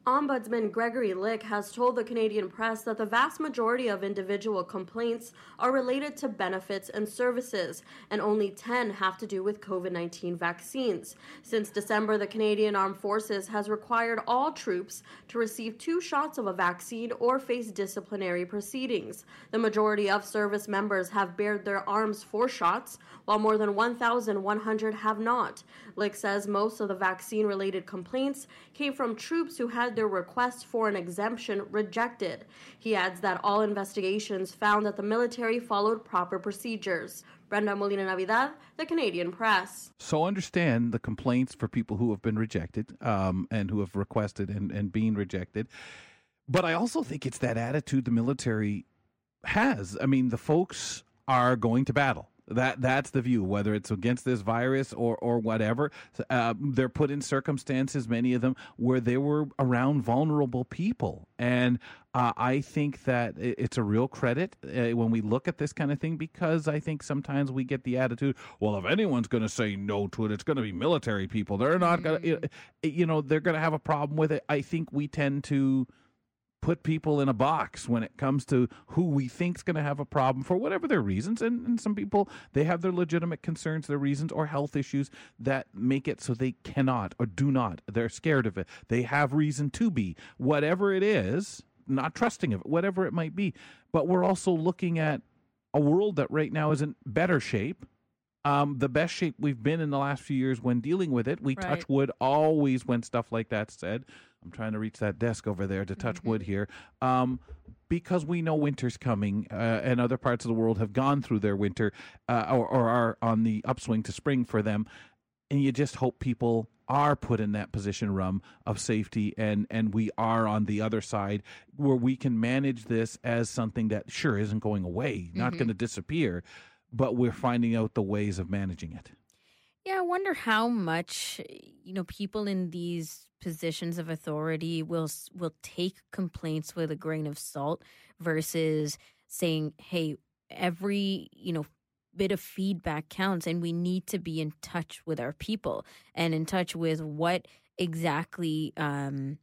Ombudsman Gregory Lick has told the Canadian press that the vast majority of individual complaints are related to benefits and services, and only 10 have to do with COVID 19 vaccines. Since December, the Canadian Armed Forces has required all troops to receive two shots of a vaccine or face disciplinary proceedings. The majority of service members have bared their arms for shots, while more than 1,100 have not. Lick says most of the vaccine related complaints came from troops who had their request for an exemption rejected. He adds that all investigations found that the military followed proper procedures. Brenda Molina Navidad, The Canadian Press. So understand the complaints for people who have been rejected um, and who have requested and, and being rejected. But I also think it's that attitude the military has. I mean, the folks are going to battle. That that's the view. Whether it's against this virus or or whatever, uh, they're put in circumstances, many of them, where they were around vulnerable people, and uh, I think that it's a real credit uh, when we look at this kind of thing because I think sometimes we get the attitude, well, if anyone's going to say no to it, it's going to be military people. They're not going to, you know, they're going to have a problem with it. I think we tend to put people in a box when it comes to who we think is going to have a problem for whatever their reasons. And, and some people, they have their legitimate concerns, their reasons, or health issues that make it so they cannot or do not. They're scared of it. They have reason to be. Whatever it is, not trusting of it, whatever it might be. But we're also looking at a world that right now is in better shape. Um, the best shape we've been in the last few years when dealing with it. We Right. touch wood always when stuff like that's said. I'm trying to reach that desk over there to touch wood here. Um, because we know winter's coming, uh, and other parts of the world have gone through their winter uh, or, or are on the upswing to spring for them and you just hope people are put in that position rum of safety and and we are on the other side where we can manage this as something that sure isn't going away not Mhm. going to disappear but we're finding out the ways of managing it Yeah, I wonder how much you know people in these positions of authority will will take complaints with a grain of salt versus saying, "Hey, every you know bit of feedback counts, and we need to be in touch with our people and in touch with what exactly." Um,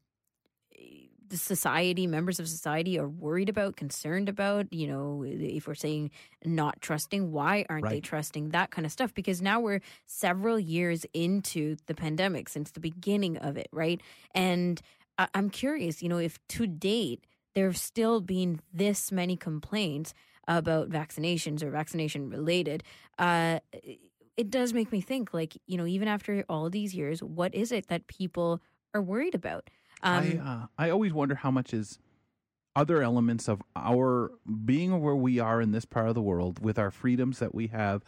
the society members of society are worried about concerned about you know if we're saying not trusting why aren't they trusting? That kind of stuff because now we're several years into the pandemic since the beginning of it right? And I- i'm curious you know if to date there have still been this many complaints about vaccinations or vaccination related uh it does make me think like you know even after all these years what is it that people are worried about I um, uh, I always wonder how much is other elements of our being where we are in this part of the world with our freedoms that we have.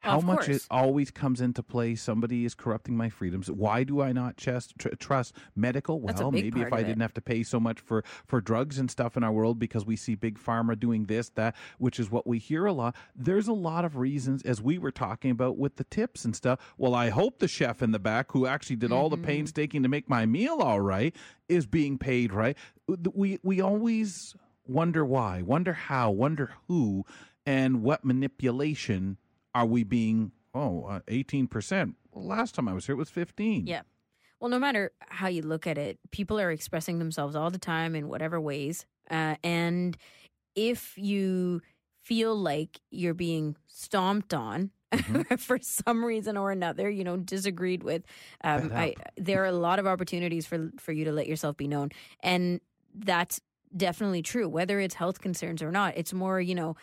How much it always comes into play? Somebody is corrupting my freedoms. Why do I not trust, tr- trust medical? Well, maybe if I didn't have to pay so much for for drugs and stuff in our world because we see big pharma doing this, that, which is what we hear a lot. There's a lot of reasons, as we were talking about with the tips and stuff. Well, I hope the chef in the back, who actually did all the Mm-hmm. painstaking to make my meal all right, is being paid right. We we always wonder why, wonder how, wonder who, and what manipulation are we being? Oh, uh, 18%. Well, last time I was here, it was 15. Yeah. Well, no matter how you look at it, people are expressing themselves all the time in whatever ways. Uh, and if you feel like you're being stomped on for some reason or another, you know, disagreed with, um, I, there are a lot of opportunities for for you to let yourself be known, and that's definitely true. Whether it's health concerns or not, it's more, you know,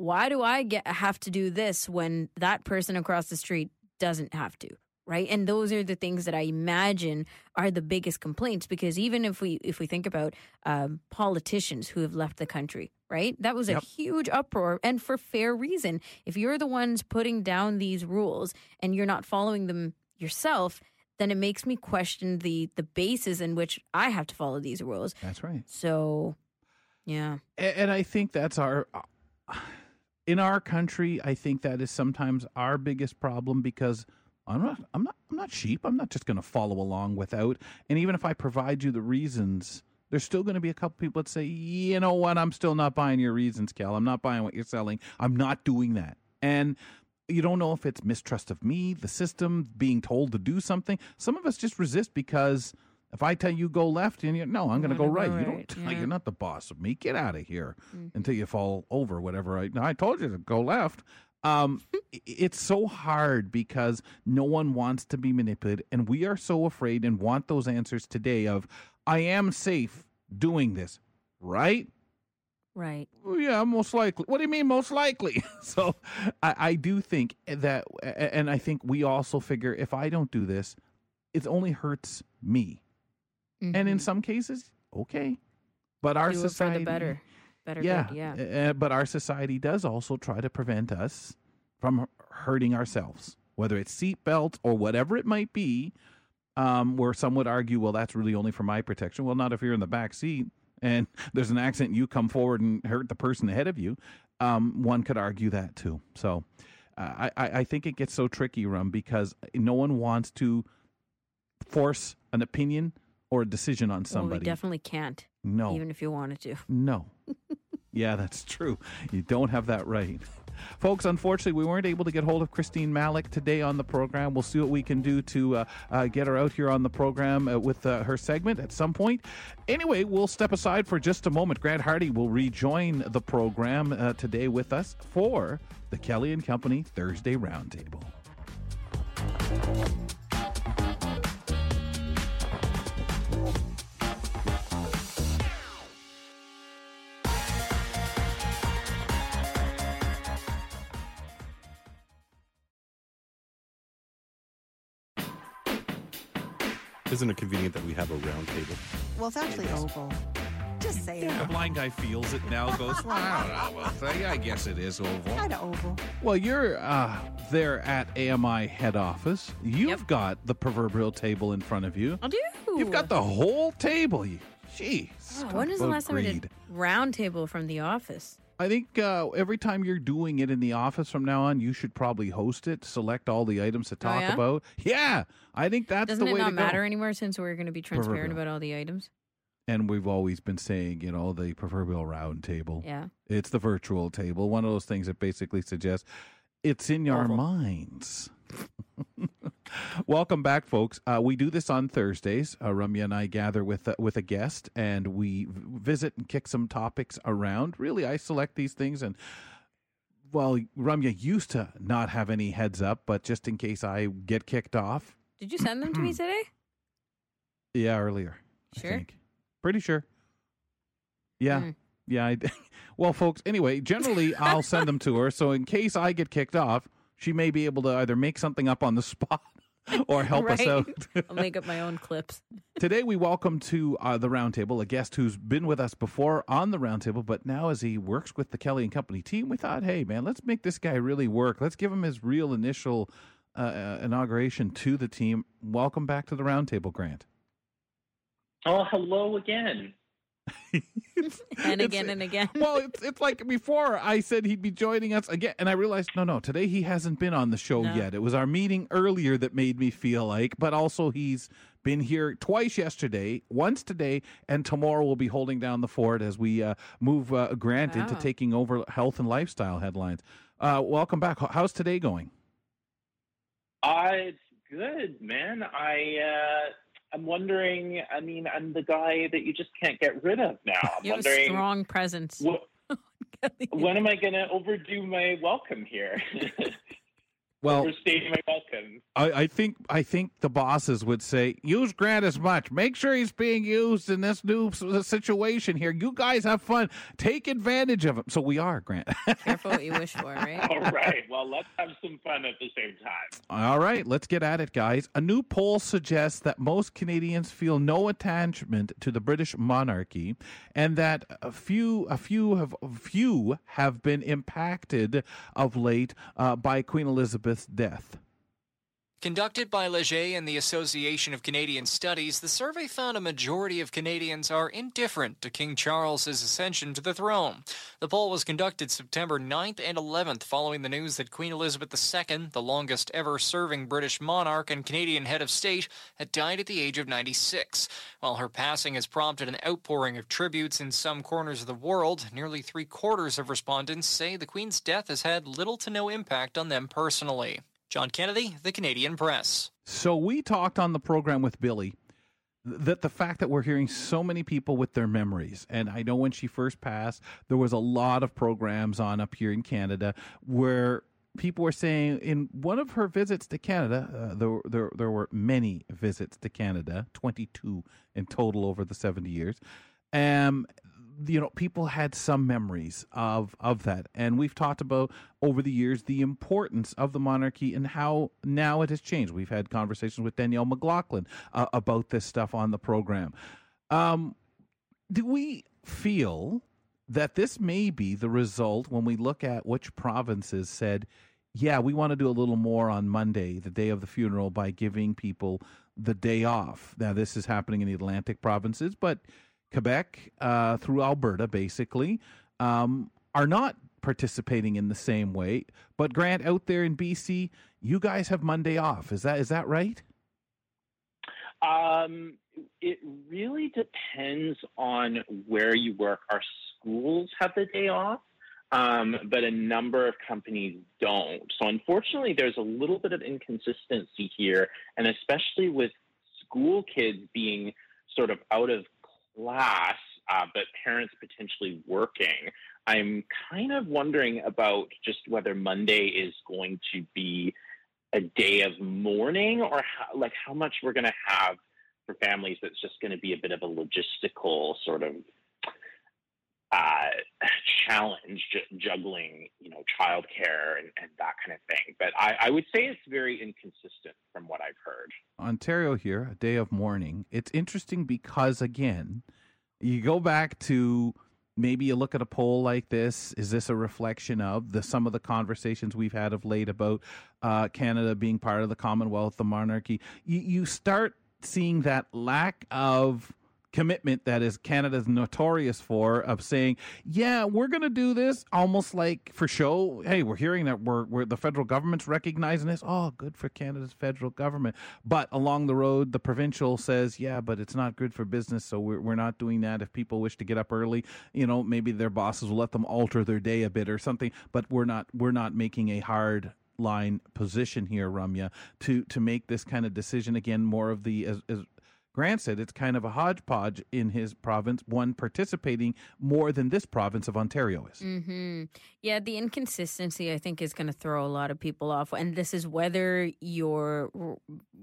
why do I get have to do this when that person across the street doesn't have to? Right. And those are the things that I imagine are the biggest complaints because even if we if we think about um, politicians who have left the country, right? That was a huge uproar and for fair reason. If you're the ones putting down these rules and you're not following them yourself, then it makes me question the the basis in which I have to follow these rules. That's right. So, yeah. A- and I think that's our in our country. I think that is sometimes our biggest problem because I'm not, I'm not, I'm not sheep. I'm not just going to follow along without. And even if I provide you the reasons, there's still going to be a couple people that say, you know what, I'm still not buying your reasons, Cal. I'm not buying what you're selling. I'm not doing that. And you don't know if it's mistrust of me, the system, being told to do something. Some of us just resist because if I tell you go left and you no, I'm going to go Wanna right. You don't. yeah. You're not the boss of me. Get out of here Mhm. until you fall over. Whatever. I I told you to go left. Um, it's so hard because no one wants to be manipulated, and we are so afraid and want those answers today. Of I am safe doing this, right? Right. Yeah, most likely. What do you mean, most likely? so I, I do think that, and I think we also figure if I don't do this, it only hurts me. And in some cases, okay. But our Mm-hmm. Do society. better. Better yeah, good, yeah. uh, but our society does also try to prevent us from hurting ourselves, whether it's seatbelts or whatever it might be. Um, where some would argue, well, that's really only for my protection. Well, not if you're in the back seat and there's an accident, you come forward and hurt the person ahead of you. Um, one could argue that too. So I, I, I think it gets so tricky, Rum, because no one wants to force an opinion or a decision on somebody. Well, we definitely can't. No. Even if you wanted to. No. yeah, that's true. You don't have that right. Folks, unfortunately, we weren't able to get hold of Christine Malec today on the program. We'll see what we can do to uh, uh, get her out here on the program uh, with uh, her segment at some point. Anyway, we'll step aside for just a moment. Grant Hardy will rejoin the program uh, today with us for the Kelly and Company Thursday Roundtable. Isn't it convenient that we have a round table? Well, it's actually oval. Just say it. The blind guy feels it now, goes, well, I don't know. Well, I guess it is oval. Kind of oval. Well, you're uh, there at AMI head office. You've got the proverbial table in front of you. I do. You've got the whole table. You- Gee. Oh, when was the last time we did round table from the office? I think uh, every time you're doing it in the office from now on, you should probably host it, select all the items to talk Oh, yeah? about. Yeah, I think that's Doesn't the it way not to go. matter anymore since we're going to be transparent Proverbial. about all the items? And we've always been saying, you know, the proverbial round table. Yeah. It's the virtual table. One of those things that basically suggests it's in your Awful. minds. Welcome back, folks. Uh, we do this on Thursdays. Uh, Ramya and I gather with uh, with a guest, and we visit and kick some topics around. Really, I select these things, and well, Ramya used to not have any heads up, but just in case I get kicked off, Did you send them to me today? yeah, earlier. Sure. Pretty sure. Yeah. Yeah. I, well, folks, anyway, generally I'll send them to her. So in case I get kicked off, she may be able to either make something up on the spot or help us out. I'll make up my own clips. Today we welcome to uh, the roundtable a guest who's been with us before on the roundtable, but now as he works with the Kelly and Company team, we thought, hey man, let's make this guy really work. Let's give him his real initial uh, uh, inauguration to the team. Welcome back to the roundtable, Grant. Oh, hello again. And again and again. well, it's, it's like before I said he'd be joining us again, and I realized no, no, today he hasn't been on the show No. yet. It was our meeting earlier that made me feel like, but also he's been here twice yesterday, once today, and tomorrow we'll be holding down the fort as we uh, move uh, Grant into taking over health and lifestyle headlines. Uh, welcome back. How's today going? Uh, it's good, man. I uh, I'm wondering. I mean, I'm the guy that you just can't get rid of now. I'm You have a strong presence. wh- when am I going to overdo my welcome here? Well, overstay my. I, I think I think the bosses would say use Grant as much. Make sure he's being used in this new situation here. You guys have fun. Take advantage of him. So we are Grant. Careful what you wish for, right? All right. Well, let's have some fun at the same time. All right, let's get at it, guys. A new poll suggests that most Canadians feel no attachment to the British monarchy, and that a few, a few have, few have been impacted of late uh, by Queen Elizabeth's death. Conducted by Leger and the Association of Canadian Studies, the survey found a majority of Canadians are indifferent to King Charles's ascension to the throne. The poll was conducted September 9th and 11th following the news that Queen Elizabeth II, the longest ever serving British monarch and Canadian head of state, had died at the age of 96. While her passing has prompted an outpouring of tributes in some corners of the world, nearly three quarters of respondents say the Queen's death has had little to no impact on them personally. John Kennedy, The Canadian Press. So we talked on the program with Billy that the fact that we're hearing so many people with their memories and i know when she first passed there was a lot of programs on up here in canada where people were saying in one of her visits to canada uh, there, there, there were many visits to canada 22 in total over the 70 years um, you know, people had some memories of of that, and we've talked about over the years the importance of the monarchy and how now it has changed. We've had conversations with Danielle McLaughlin uh, about this stuff on the program. Um, do we feel that this may be the result when we look at which provinces said, "Yeah, we want to do a little more on Monday, the day of the funeral, by giving people the day off." Now, this is happening in the Atlantic provinces, but Quebec uh, through Alberta, basically, um, are not participating in the same way. But Grant, out there in BC, you guys have Monday off. Is that is that right? Um, it really depends on where you work. Our schools have the day off, um, but a number of companies don't. So unfortunately, there's a little bit of inconsistency here, and especially with school kids being sort of out of class, uh, but parents potentially working. I'm kind of wondering about just whether Monday is going to be a day of mourning or how, like how much we're going to have for families that's just going to be a bit of a logistical sort of uh, challenge ju- juggling, you know, childcare and, and that kind of thing. But I, I would say it's very inconsistent from what I've heard. Ontario here, a day of mourning. It's interesting because again, you go back to maybe you look at a poll like this. Is this a reflection of the some of the conversations we've had of late about uh, Canada being part of the Commonwealth, the monarchy? You, you start seeing that lack of commitment that is Canada's notorious for of saying, yeah, we're going to do this almost like for show. Hey, we're hearing that we're, we're the federal government's recognizing this. Oh, good for Canada's federal government. But along the road, the provincial says, yeah, but it's not good for business. So we're, we're not doing that. If people wish to get up early, you know, maybe their bosses will let them alter their day a bit or something, but we're not, we're not making a hard line position here, Ramya, to, to make this kind of decision again, more of the, as, as Grant said it's kind of a hodgepodge in his province, one participating more than this province of Ontario is. Mm-hmm. Yeah, the inconsistency I think is going to throw a lot of people off, and this is whether you're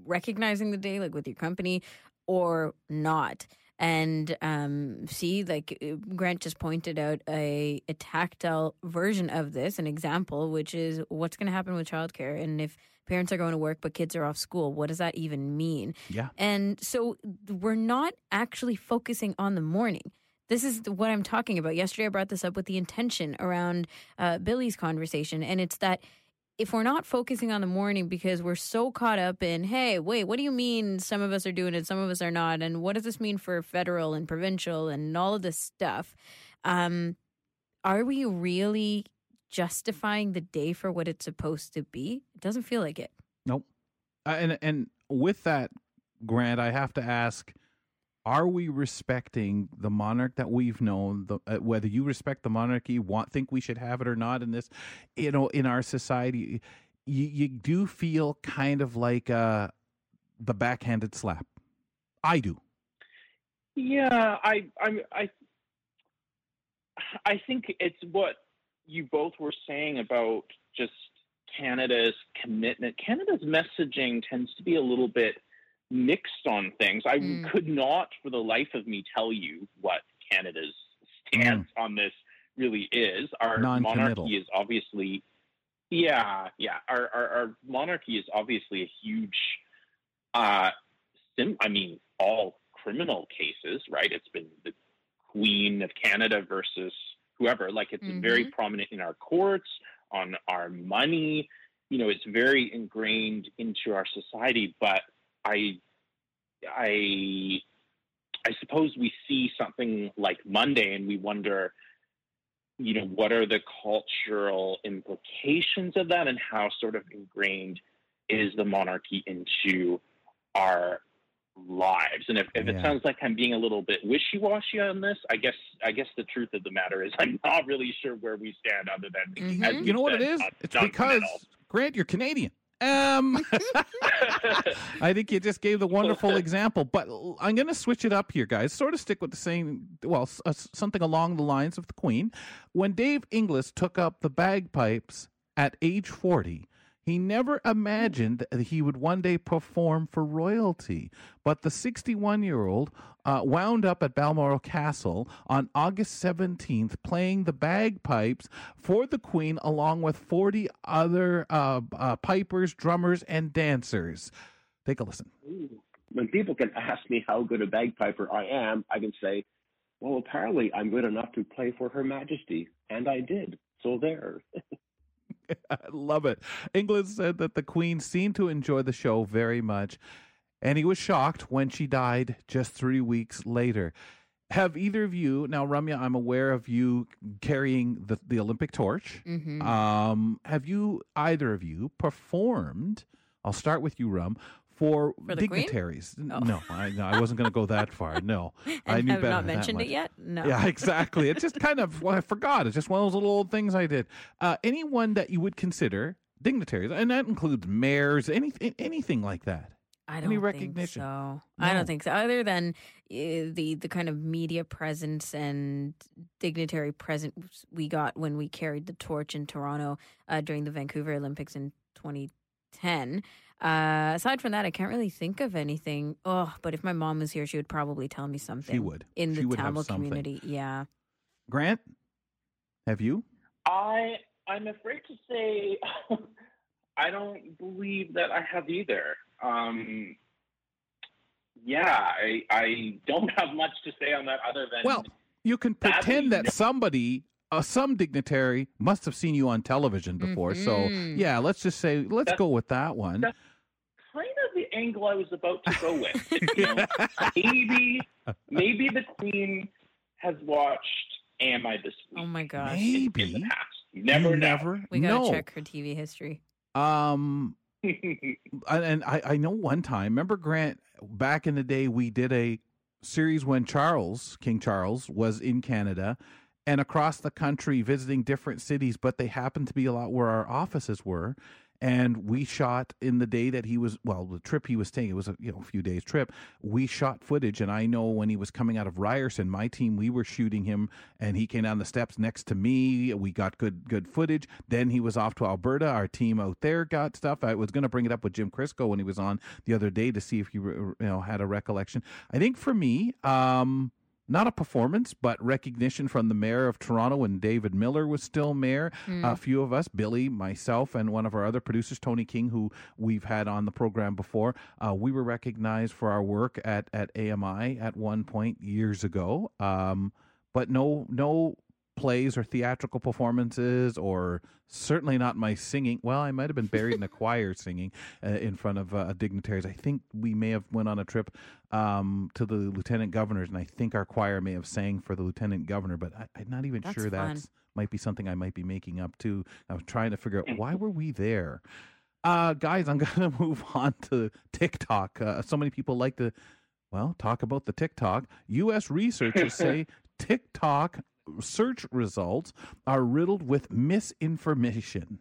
recognizing the day, like with your company, or not. And um, see, like uh, Grant just pointed out, a, a tactile version of this, an example, which is what's going to happen with childcare, and if parents are going to work but kids are off school. What does that even mean? Yeah. And so we're not actually focusing on the mourning. This is what i'm talking about. Yesterday i brought this up with the intention around uh, billy's conversation and it's that if we're not focusing on the mourning because we're so caught up in hey wait what do you mean some of us are doing it some of us are not? And what does this mean for federal and provincial and all of this stuff? Um, are we really justifying the day for what it's supposed to be? It doesn't feel like it. Nope. Uh, and and with that, Grant, I have to ask: Are we respecting the monarch that we've known? The, uh, whether you respect the monarchy, want think we should have it or not in this, you know, in our society, you, you do feel kind of like uh, the backhanded slap. I do. Yeah, I, I, I, I think it's what you both were saying about just Canada's commitment. Canada's messaging tends to be a little bit mixed on things. I mm. could not, for the life of me, tell you what Canada's stance mm. on this really is. Our monarchy is obviously, yeah, yeah. Our, our, our monarchy is obviously a huge, uh, sim- I mean, all criminal cases, right? It's been the Queen of Canada versus whoever. Like it's mm-hmm. very prominent in our courts, on our money. You know, it's very ingrained into our society. But I, I, I suppose we see something like Monday, and we wonder, you know, what are the cultural implications of that, and how sort of ingrained is the monarchy into our lives. And if, if yeah. it sounds like I'm being a little bit wishy-washy on this, I guess I guess the truth of the matter is I'm not really sure where we stand other than mm-hmm. you know what it is? It's because Grant, you're Canadian. Um, I think you just gave the wonderful example, but I'm going to switch it up here, guys. Sort of stick with the same, well, uh, something along the lines of the Queen. When Dave Inglis took up the bagpipes at age 40, he never imagined that he would one day perform for royalty. But the 61 year old uh, wound up at Balmoral Castle on August 17th playing the bagpipes for the Queen along with 40 other uh, uh, pipers, drummers, and dancers. Take a listen. When people can ask me how good a bagpiper I am, I can say, well, apparently I'm good enough to play for Her Majesty. And I did. So there. I love it. Inglis said that the Queen seemed to enjoy the show very much, and he was shocked when she died just three weeks later. Have either of you now, Ramya? I'm aware of you carrying the the Olympic torch. Mhm. Um, have you either of you performed? I'll start with you, Rum. For, For dignitaries, Oh. no, I, no, I wasn't going to go that far. No, I knew have better not mentioned it yet? No. Yeah, exactly. It's just kind of well, I forgot. It's just one of those little old things I did. Uh, anyone that you would consider dignitaries, and that includes mayors, anything, anything like that. I don't Any think recognition? so. I don't think so. Other than uh, the the kind of media presence and dignitary presence we got when we carried the torch in Toronto uh, during the Vancouver Olympics in 2010. Uh, aside from that, I can't really think of anything. Oh, but if my mom was here, she would probably tell me something. would. in She the would Tamil community. Yeah. Grant, have you? I I'm afraid to say I don't believe that I have either. Um, yeah, I I don't have much to say on that other than Well, you can pretend that no. somebody, uh, some dignitary, must have seen you on television before. So Mhm. yeah, let's just say let's go with that one. that's kind of the angle I was about to go with. you know? maybe maybe the Queen has watched AMI This Week? Oh my gosh. Maybe. in the past. You never You know. never We gotta know. check her TV history. Um, and- and I, I know one time, remember Grant, back in the day, we did a series when Charles, King Charles, was in Canada and across the country visiting different cities, but they happened to be a lot where our offices were. And we shot in the day that he was, well, the trip he was taking, it was a you know a few days trip. We shot footage, and I know when he was coming out of Ryerson, my team, we were shooting him, and he came down the steps next to me. We got good good footage. Then he was off to Alberta. Our team out there got stuff. I was going to bring it up with Jim Crisco when he was on the other day to see if he you know had a recollection. I think for me, um, not a performance, but recognition from the mayor of Toronto when David Miller was still mayor. Hmm. A few of us, Billy, myself, and one of our other producers, Tony King, who we've had on the program before, uh, we were recognized for our work at, at AMI at one point years ago. Um, but no, no plays or theatrical performances, or certainly not my singing. Well, I might have been buried in a choir singing uh, in front of uh, dignitaries. I think we may have went on a trip um, to the lieutenant governors, and I think our choir may have sang for the lieutenant governor. But I, I'm not even That's sure fun. that's might be something I might be making up too. I was trying to figure out why were we there. Uh, guys, I'm going to move on to TikTok. Uh, so many people like to, well, talk about the TikTok. U.S. researchers say TikTok search results are riddled with misinformation.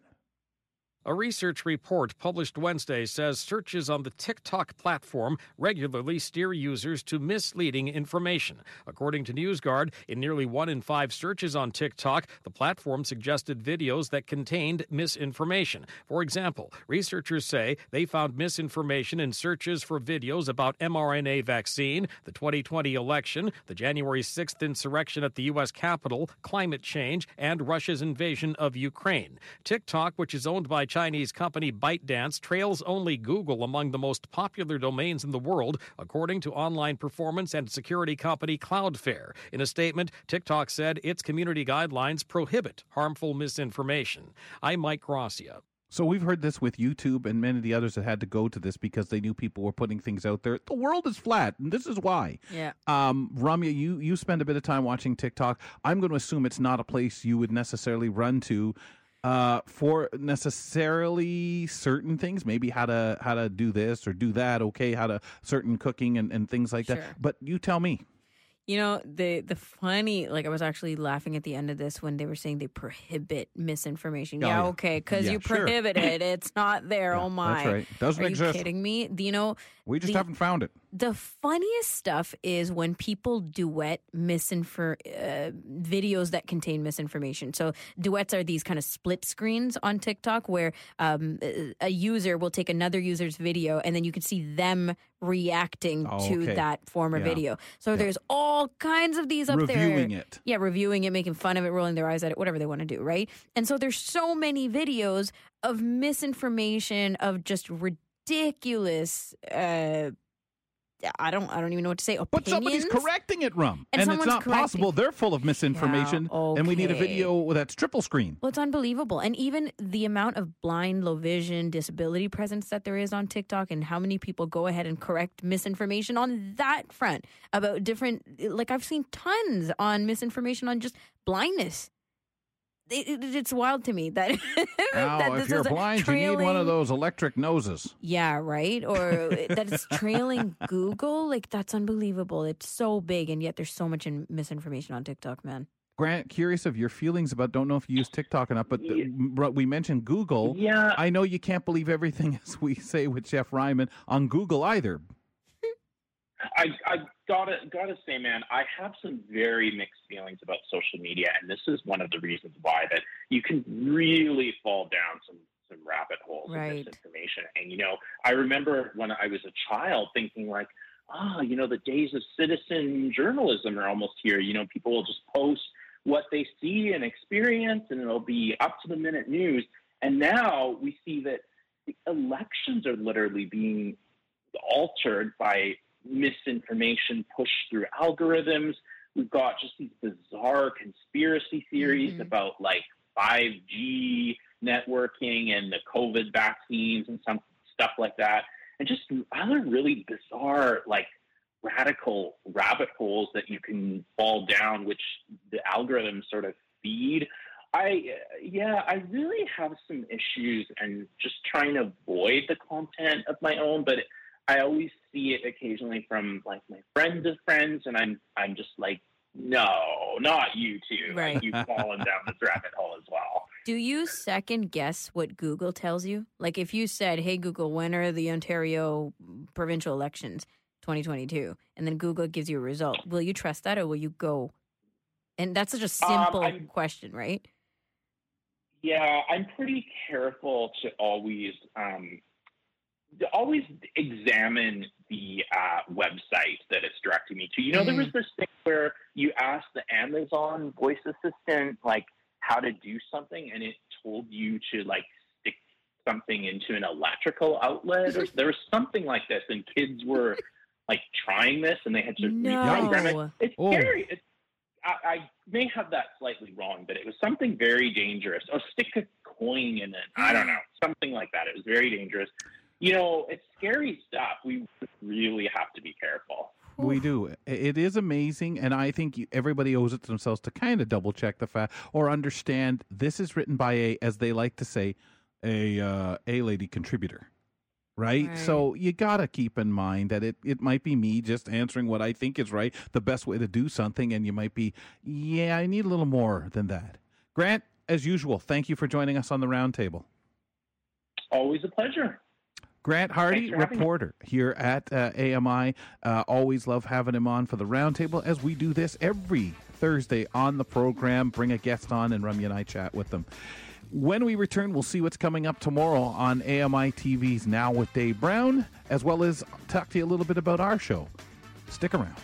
A research report published Wednesday says searches on the TikTok platform regularly steer users to misleading information. According to NewsGuard, in nearly one in five searches on TikTok, the platform suggested videos that contained misinformation. For example, researchers say they found misinformation in searches for videos about mRNA vaccine, the 2020 election, the January 6th insurrection at the U.S. Capitol, climate change, and Russia's invasion of Ukraine. TikTok, which is owned by Chinese company ByteDance, trails only Google among the most popular domains in the world, according to online performance and security company Cloudflare. In a statement, TikTok said its community guidelines prohibit harmful misinformation. I'm Mike Gracia. So we've heard this with YouTube and many of the others that had to go to this because they knew people were putting things out there. The world is flat, and this is why. Yeah. Um, Ramya, you you spend a bit of time watching TikTok. I'm going to assume it's not a place you would necessarily run to uh, for necessarily certain things. Maybe how to how to do this or do that. Okay, how to certain cooking and, and things like Sure. that. But you tell me. You know, the the funny like I was actually laughing at the end of this when they were saying they prohibit misinformation. Oh, yeah, yeah. okay, because Yeah, you sure. prohibit it. It's not there. oh my. right. Doesn't Are exist. you kidding me? Do You know, We just the- haven't found it. the funniest stuff is when people duet misinfor uh, videos that contain misinformation. So duets are these kind of split screens on TikTok where um, a- user will take another user's video and then you can see them reacting Oh, to okay. that former Yeah. video. So Yeah. there's all kinds of these up there. Reviewing it. Yeah, reviewing it, making fun of it, rolling their eyes at it, whatever they want to do, right? And so there's so many videos of misinformation, of just ridiculous uh, I don't I don't even know what to say. Opinions? But somebody's correcting it, Rum. And And, it's not correcting- possible. They're full of misinformation. Yeah, And we need a video that's triple screen. Well, it's unbelievable. And even the amount of blind, low vision, disability presence that there is on TikTok and how many people go ahead and correct misinformation on that front about different, like I've seen tons on misinformation on just blindness. It, it- it's wild to me that, Now, that if this you're is a blind, you need one of those electric noses. Yeah, right? Or that it's trailing Google. Like, that's unbelievable. It's so big, and yet there's so much in misinformation on TikTok, man. Grant, curious of your feelings about. Don't know if you use TikTok enough, but the, but we mentioned Google. Yeah. I know you can't believe everything as we say with Jeff Ryman on Google either. I, I gotta gotta say, man, I have some very mixed feelings about social media, and this is one of the reasons why that you can really fall down some some rabbit holes Right. of misinformation. And you know, I remember when I was a child thinking like, ah, you know, the days of citizen journalism are almost here. You know, people will just post what they see and experience, and it'll be up to the minute news. And now we see that the elections are literally being altered by misinformation pushed through algorithms. We've got just these bizarre conspiracy theories mm-hmm. about like 5G networking and the COVID vaccines and some stuff like that. And just other really bizarre, like radical rabbit holes that you can fall down, which the algorithms sort of feed. I, yeah, I really have some issues and just trying to avoid the content of my own, but I always see it occasionally from like my friends of friends, and I'm I'm just like, no, not you two. Right. Like, you've fallen down this rabbit hole as well. Do you second guess what Google tells you? Like if you said, "Hey Google, when are the Ontario provincial elections 2022?" and then Google gives you a result, will you trust that or will you go? And that's such a Um, simple I'm- question, right? Yeah, I'm pretty careful to always um, to always examine the uh, website that it's directing me to. You know, there was this thing where you asked the Amazon voice assistant like how to do something, and it told you to like stick something into an electrical outlet, or there was something like this, and kids were like trying this, and they had to reprogram it. It's Oh. scary. It's I, I may have that slightly wrong, but it was something very dangerous. Or stick a coin in it. I don't know, something like that. It was very dangerous. You know, it's scary stuff. We really have to be careful. We do. It is amazing, and I think everybody owes it to themselves to kind of double check the fact or understand this is written by a, as they like to say, a uh, a lady contributor, right? Right. So you gotta keep in mind that it it might be me just answering what I think is right, the best way to do something, and you might be, yeah, I need a little more than that. Grant, as usual, thank you for joining us on the roundtable. Always a pleasure. Grant Hardy, having me. reporter here at uh, AMI. Uh, always love having him on for the roundtable as we do this every Thursday on the program. Bring a guest on and Rummy and I chat with them. When we return, we'll see what's coming up tomorrow on AMI TV's Now with Dave Brown, as well as talk to you a little bit about our show. Stick around.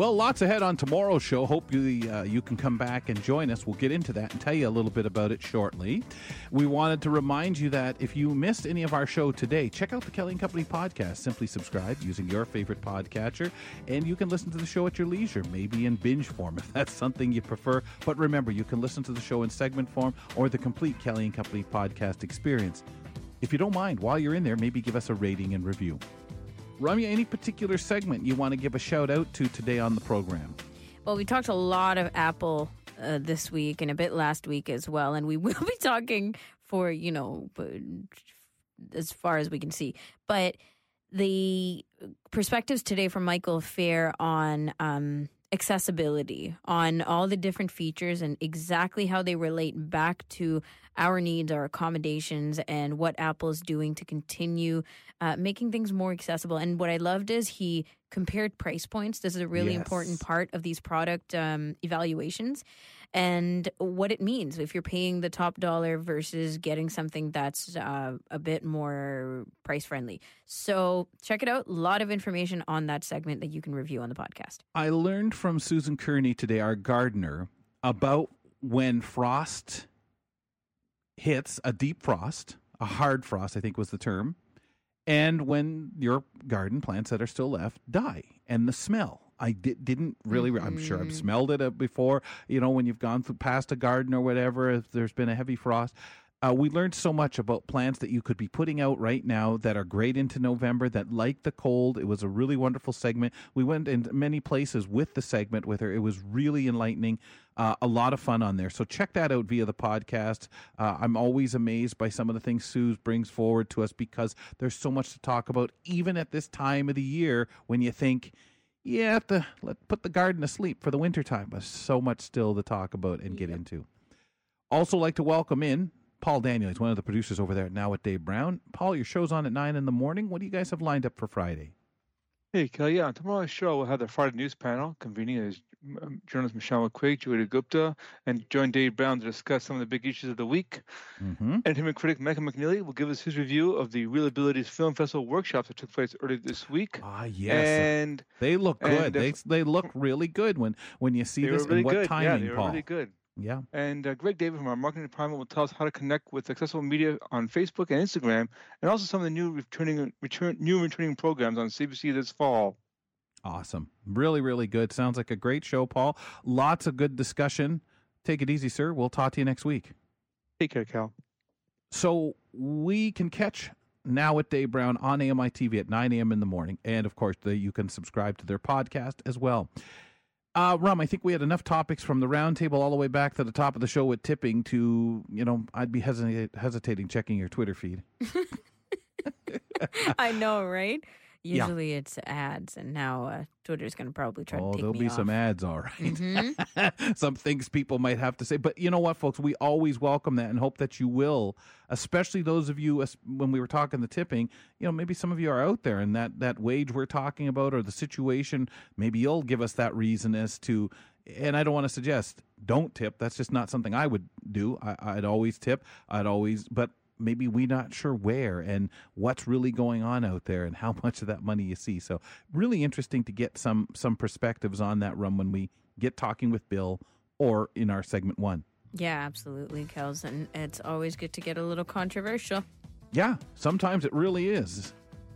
Well, lots ahead on tomorrow's show. Hope you uh, you can come back and join us. We'll get into that and tell you a little bit about it shortly. We wanted to remind you that if you missed any of our show today, check out the Kelly and Company podcast. Simply subscribe using your favorite podcatcher, and you can listen to the show at your leisure, maybe in binge form if that's something you prefer. But remember, you can listen to the show in segment form or the complete Kelly and Company podcast experience. If you don't mind, while you're in there, maybe give us a rating and review. Ramya, any particular segment you want to give a shout out to today on the program? Well, we talked a lot of Apple uh, this week and a bit last week as well, and we will be talking for you know as far as we can see. But the perspectives today from Michael Feir on um, accessibility, on all the different features and exactly how they relate back to our needs, our accommodations, and what Apple's doing to continue uh, making things more accessible. And what I loved is he compared price points. This is a really Yes. important part of these product um, evaluations and what it means if you're paying the top dollar versus getting something that's uh, a bit more price friendly. So check it out. A lot of information on that segment that you can review on the podcast. I learned from Susan Kearney today, our gardener, about when frost hits a deep frost, a hard frost, I think was the term, and when your garden plants that are still left die, and the smell. I did, didn't really. I'm sure I've smelled it uh, before. You know, when you've gone through past a garden or whatever, if there's been a heavy frost. Uh, we learned so much about plants that you could be putting out right now that are great into November that like the cold. It was a really wonderful segment. We went in many places with the segment with her. It was really enlightening. Uh, a lot of fun on there. So check that out via the podcast. Uh, I'm always amazed by some of the things Sue brings forward to us because there's so much to talk about, even at this time of the year when you think, yeah, have to let put the garden asleep for the wintertime. But so much still to talk about and get into. Also, like to welcome in Paul Daniel. He's one of the producers over there at Now with Dave Brown. Paul, your show's on at nine in the morning. What do you guys have lined up for Friday? Hey, Kelly. Yeah, on tomorrow's show, we'll have the Friday news panel convening as um, journalist Michelle McQuaig, Julia Gupta, and join Dave Brown to discuss some of the big issues of the week. Mm-hmm. Entertainment critic Mecca McNeely will give us his review of the Real Abilities Film Festival workshops that took place earlier this week. Ah, yes. And they look good. and they they look really good when when you see they this were really and what good. timing, yeah, they were Paul. really good. Yeah. And uh, Greg David from our marketing department will tell us how to connect with accessible media on Facebook and Instagram, and also some of the new returning return new returning programs on CBC this fall. Awesome. Really, really good. Sounds like a great show, Paul. Lots of good discussion. Take it easy, sir. We'll talk to you next week. Take care, Cal. So we can catch now with Dave Brown on AMI TV at 9 a.m. in the morning. And of course, the, you can subscribe to their podcast as well. Uh, Rum, I think we had enough topics from the roundtable all the way back to the top of the show with tipping to, you know, I'd be hesitate, hesitating checking your Twitter feed. I know, right? Yeah. Usually it's ads, and now uh, Twitter's going to probably try Oh, to take there'll be off. some ads, all right. Mhm. some things people might have to say. But you know what, folks? We always welcome that and hope that you will, especially those of you, when we were talking the tipping, you know, maybe some of you are out there and that, that wage we're talking about or the situation, maybe you'll give us that reason as to, and I don't want to suggest don't tip. That's just not something I would do. I, I'd always tip. I'd always, but maybe we're not sure where and what's really going on out there and how much of that money you see. So really interesting to get some some perspectives on that run when we get talking with Bill or in our segment one. Yeah, absolutely, Kels. And it's always good to get a little controversial. Yeah, sometimes it really is.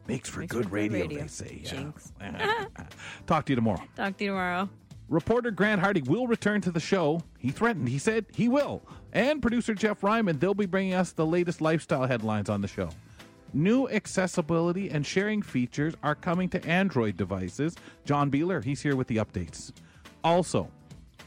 Makes for Makes good for good radio, radio. they say. Yeah. Talk to you tomorrow. Talk to you tomorrow. Reporter Grant Hardy will return to the show. He threatened, he said he will. And producer Jeff Ryman, they'll be bringing us the latest lifestyle headlines on the show. New accessibility and sharing features are coming to Android devices. John Beeler, he's here with the updates. Also,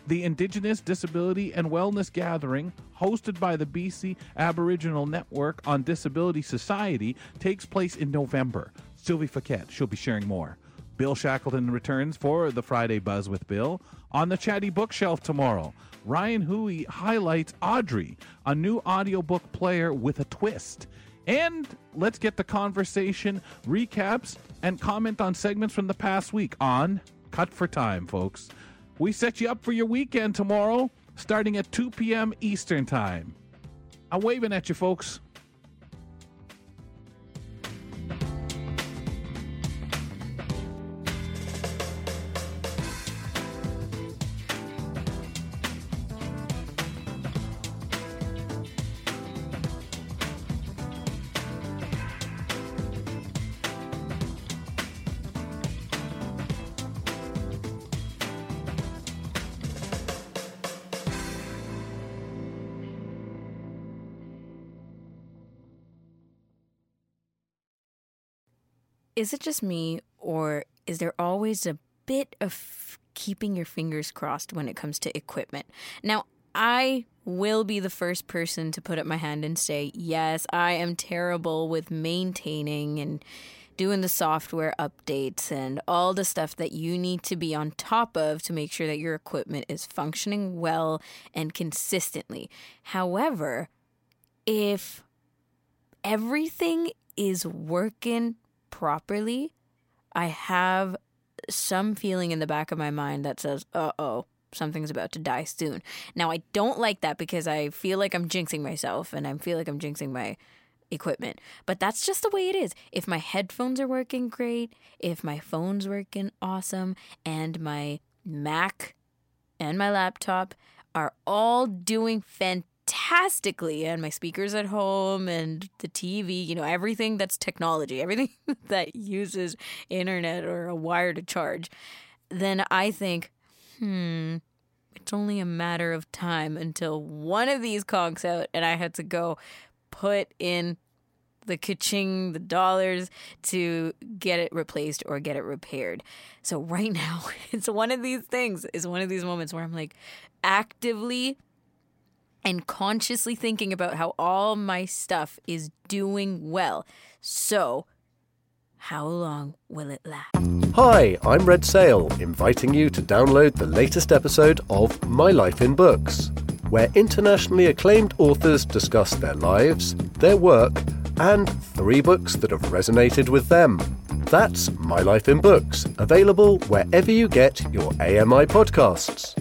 the Indigenous Disability and Wellness Gathering, hosted by the BC Aboriginal Network on Disability Society, takes place in November. Sylvie Fouquet, she'll be sharing more. Bill Shackleton returns for the Friday Buzz with Bill. On the Chatty Bookshelf tomorrow, Ryan Huey highlights Audrey, a new audiobook player with a twist. And let's get the conversation, recaps, and comment on segments from the past week on Cut for Time, folks. We set you up for your weekend tomorrow, starting at 2 p.m. Eastern Time. I'm waving at you, folks. Is it just me, or is there always a bit of keeping your fingers crossed when it comes to equipment? Now, I will be the first person to put up my hand and say, yes, I am terrible with maintaining and doing the software updates and all the stuff that you need to be on top of to make sure that your equipment is functioning well and consistently. However, if everything is working properly, I have some feeling in the back of my mind that says, uh oh, something's about to die soon. Now, I don't like that because I feel like I'm jinxing myself and I feel like I'm jinxing my equipment. But that's just the way it is. If my headphones are working great, if my phone's working awesome, and my Mac and my laptop are all doing fantastically, and my speakers at home and the TV, you know, everything that's technology, everything that uses internet or a wire to charge, then I think, hmm, it's only a matter of time until one of these conks out and I had to go put in the kaching, the dollars to get it replaced or get it repaired. So right now, it's one of these things, it's one of these moments where I'm like actively and consciously thinking about how all my stuff is doing well. So, how long will it last? Hi, I'm Red Sail, inviting you to download the latest episode of My Life in Books, where internationally acclaimed authors discuss their lives, their work, and three books that have resonated with them. That's My Life in Books, available wherever you get your AMI podcasts.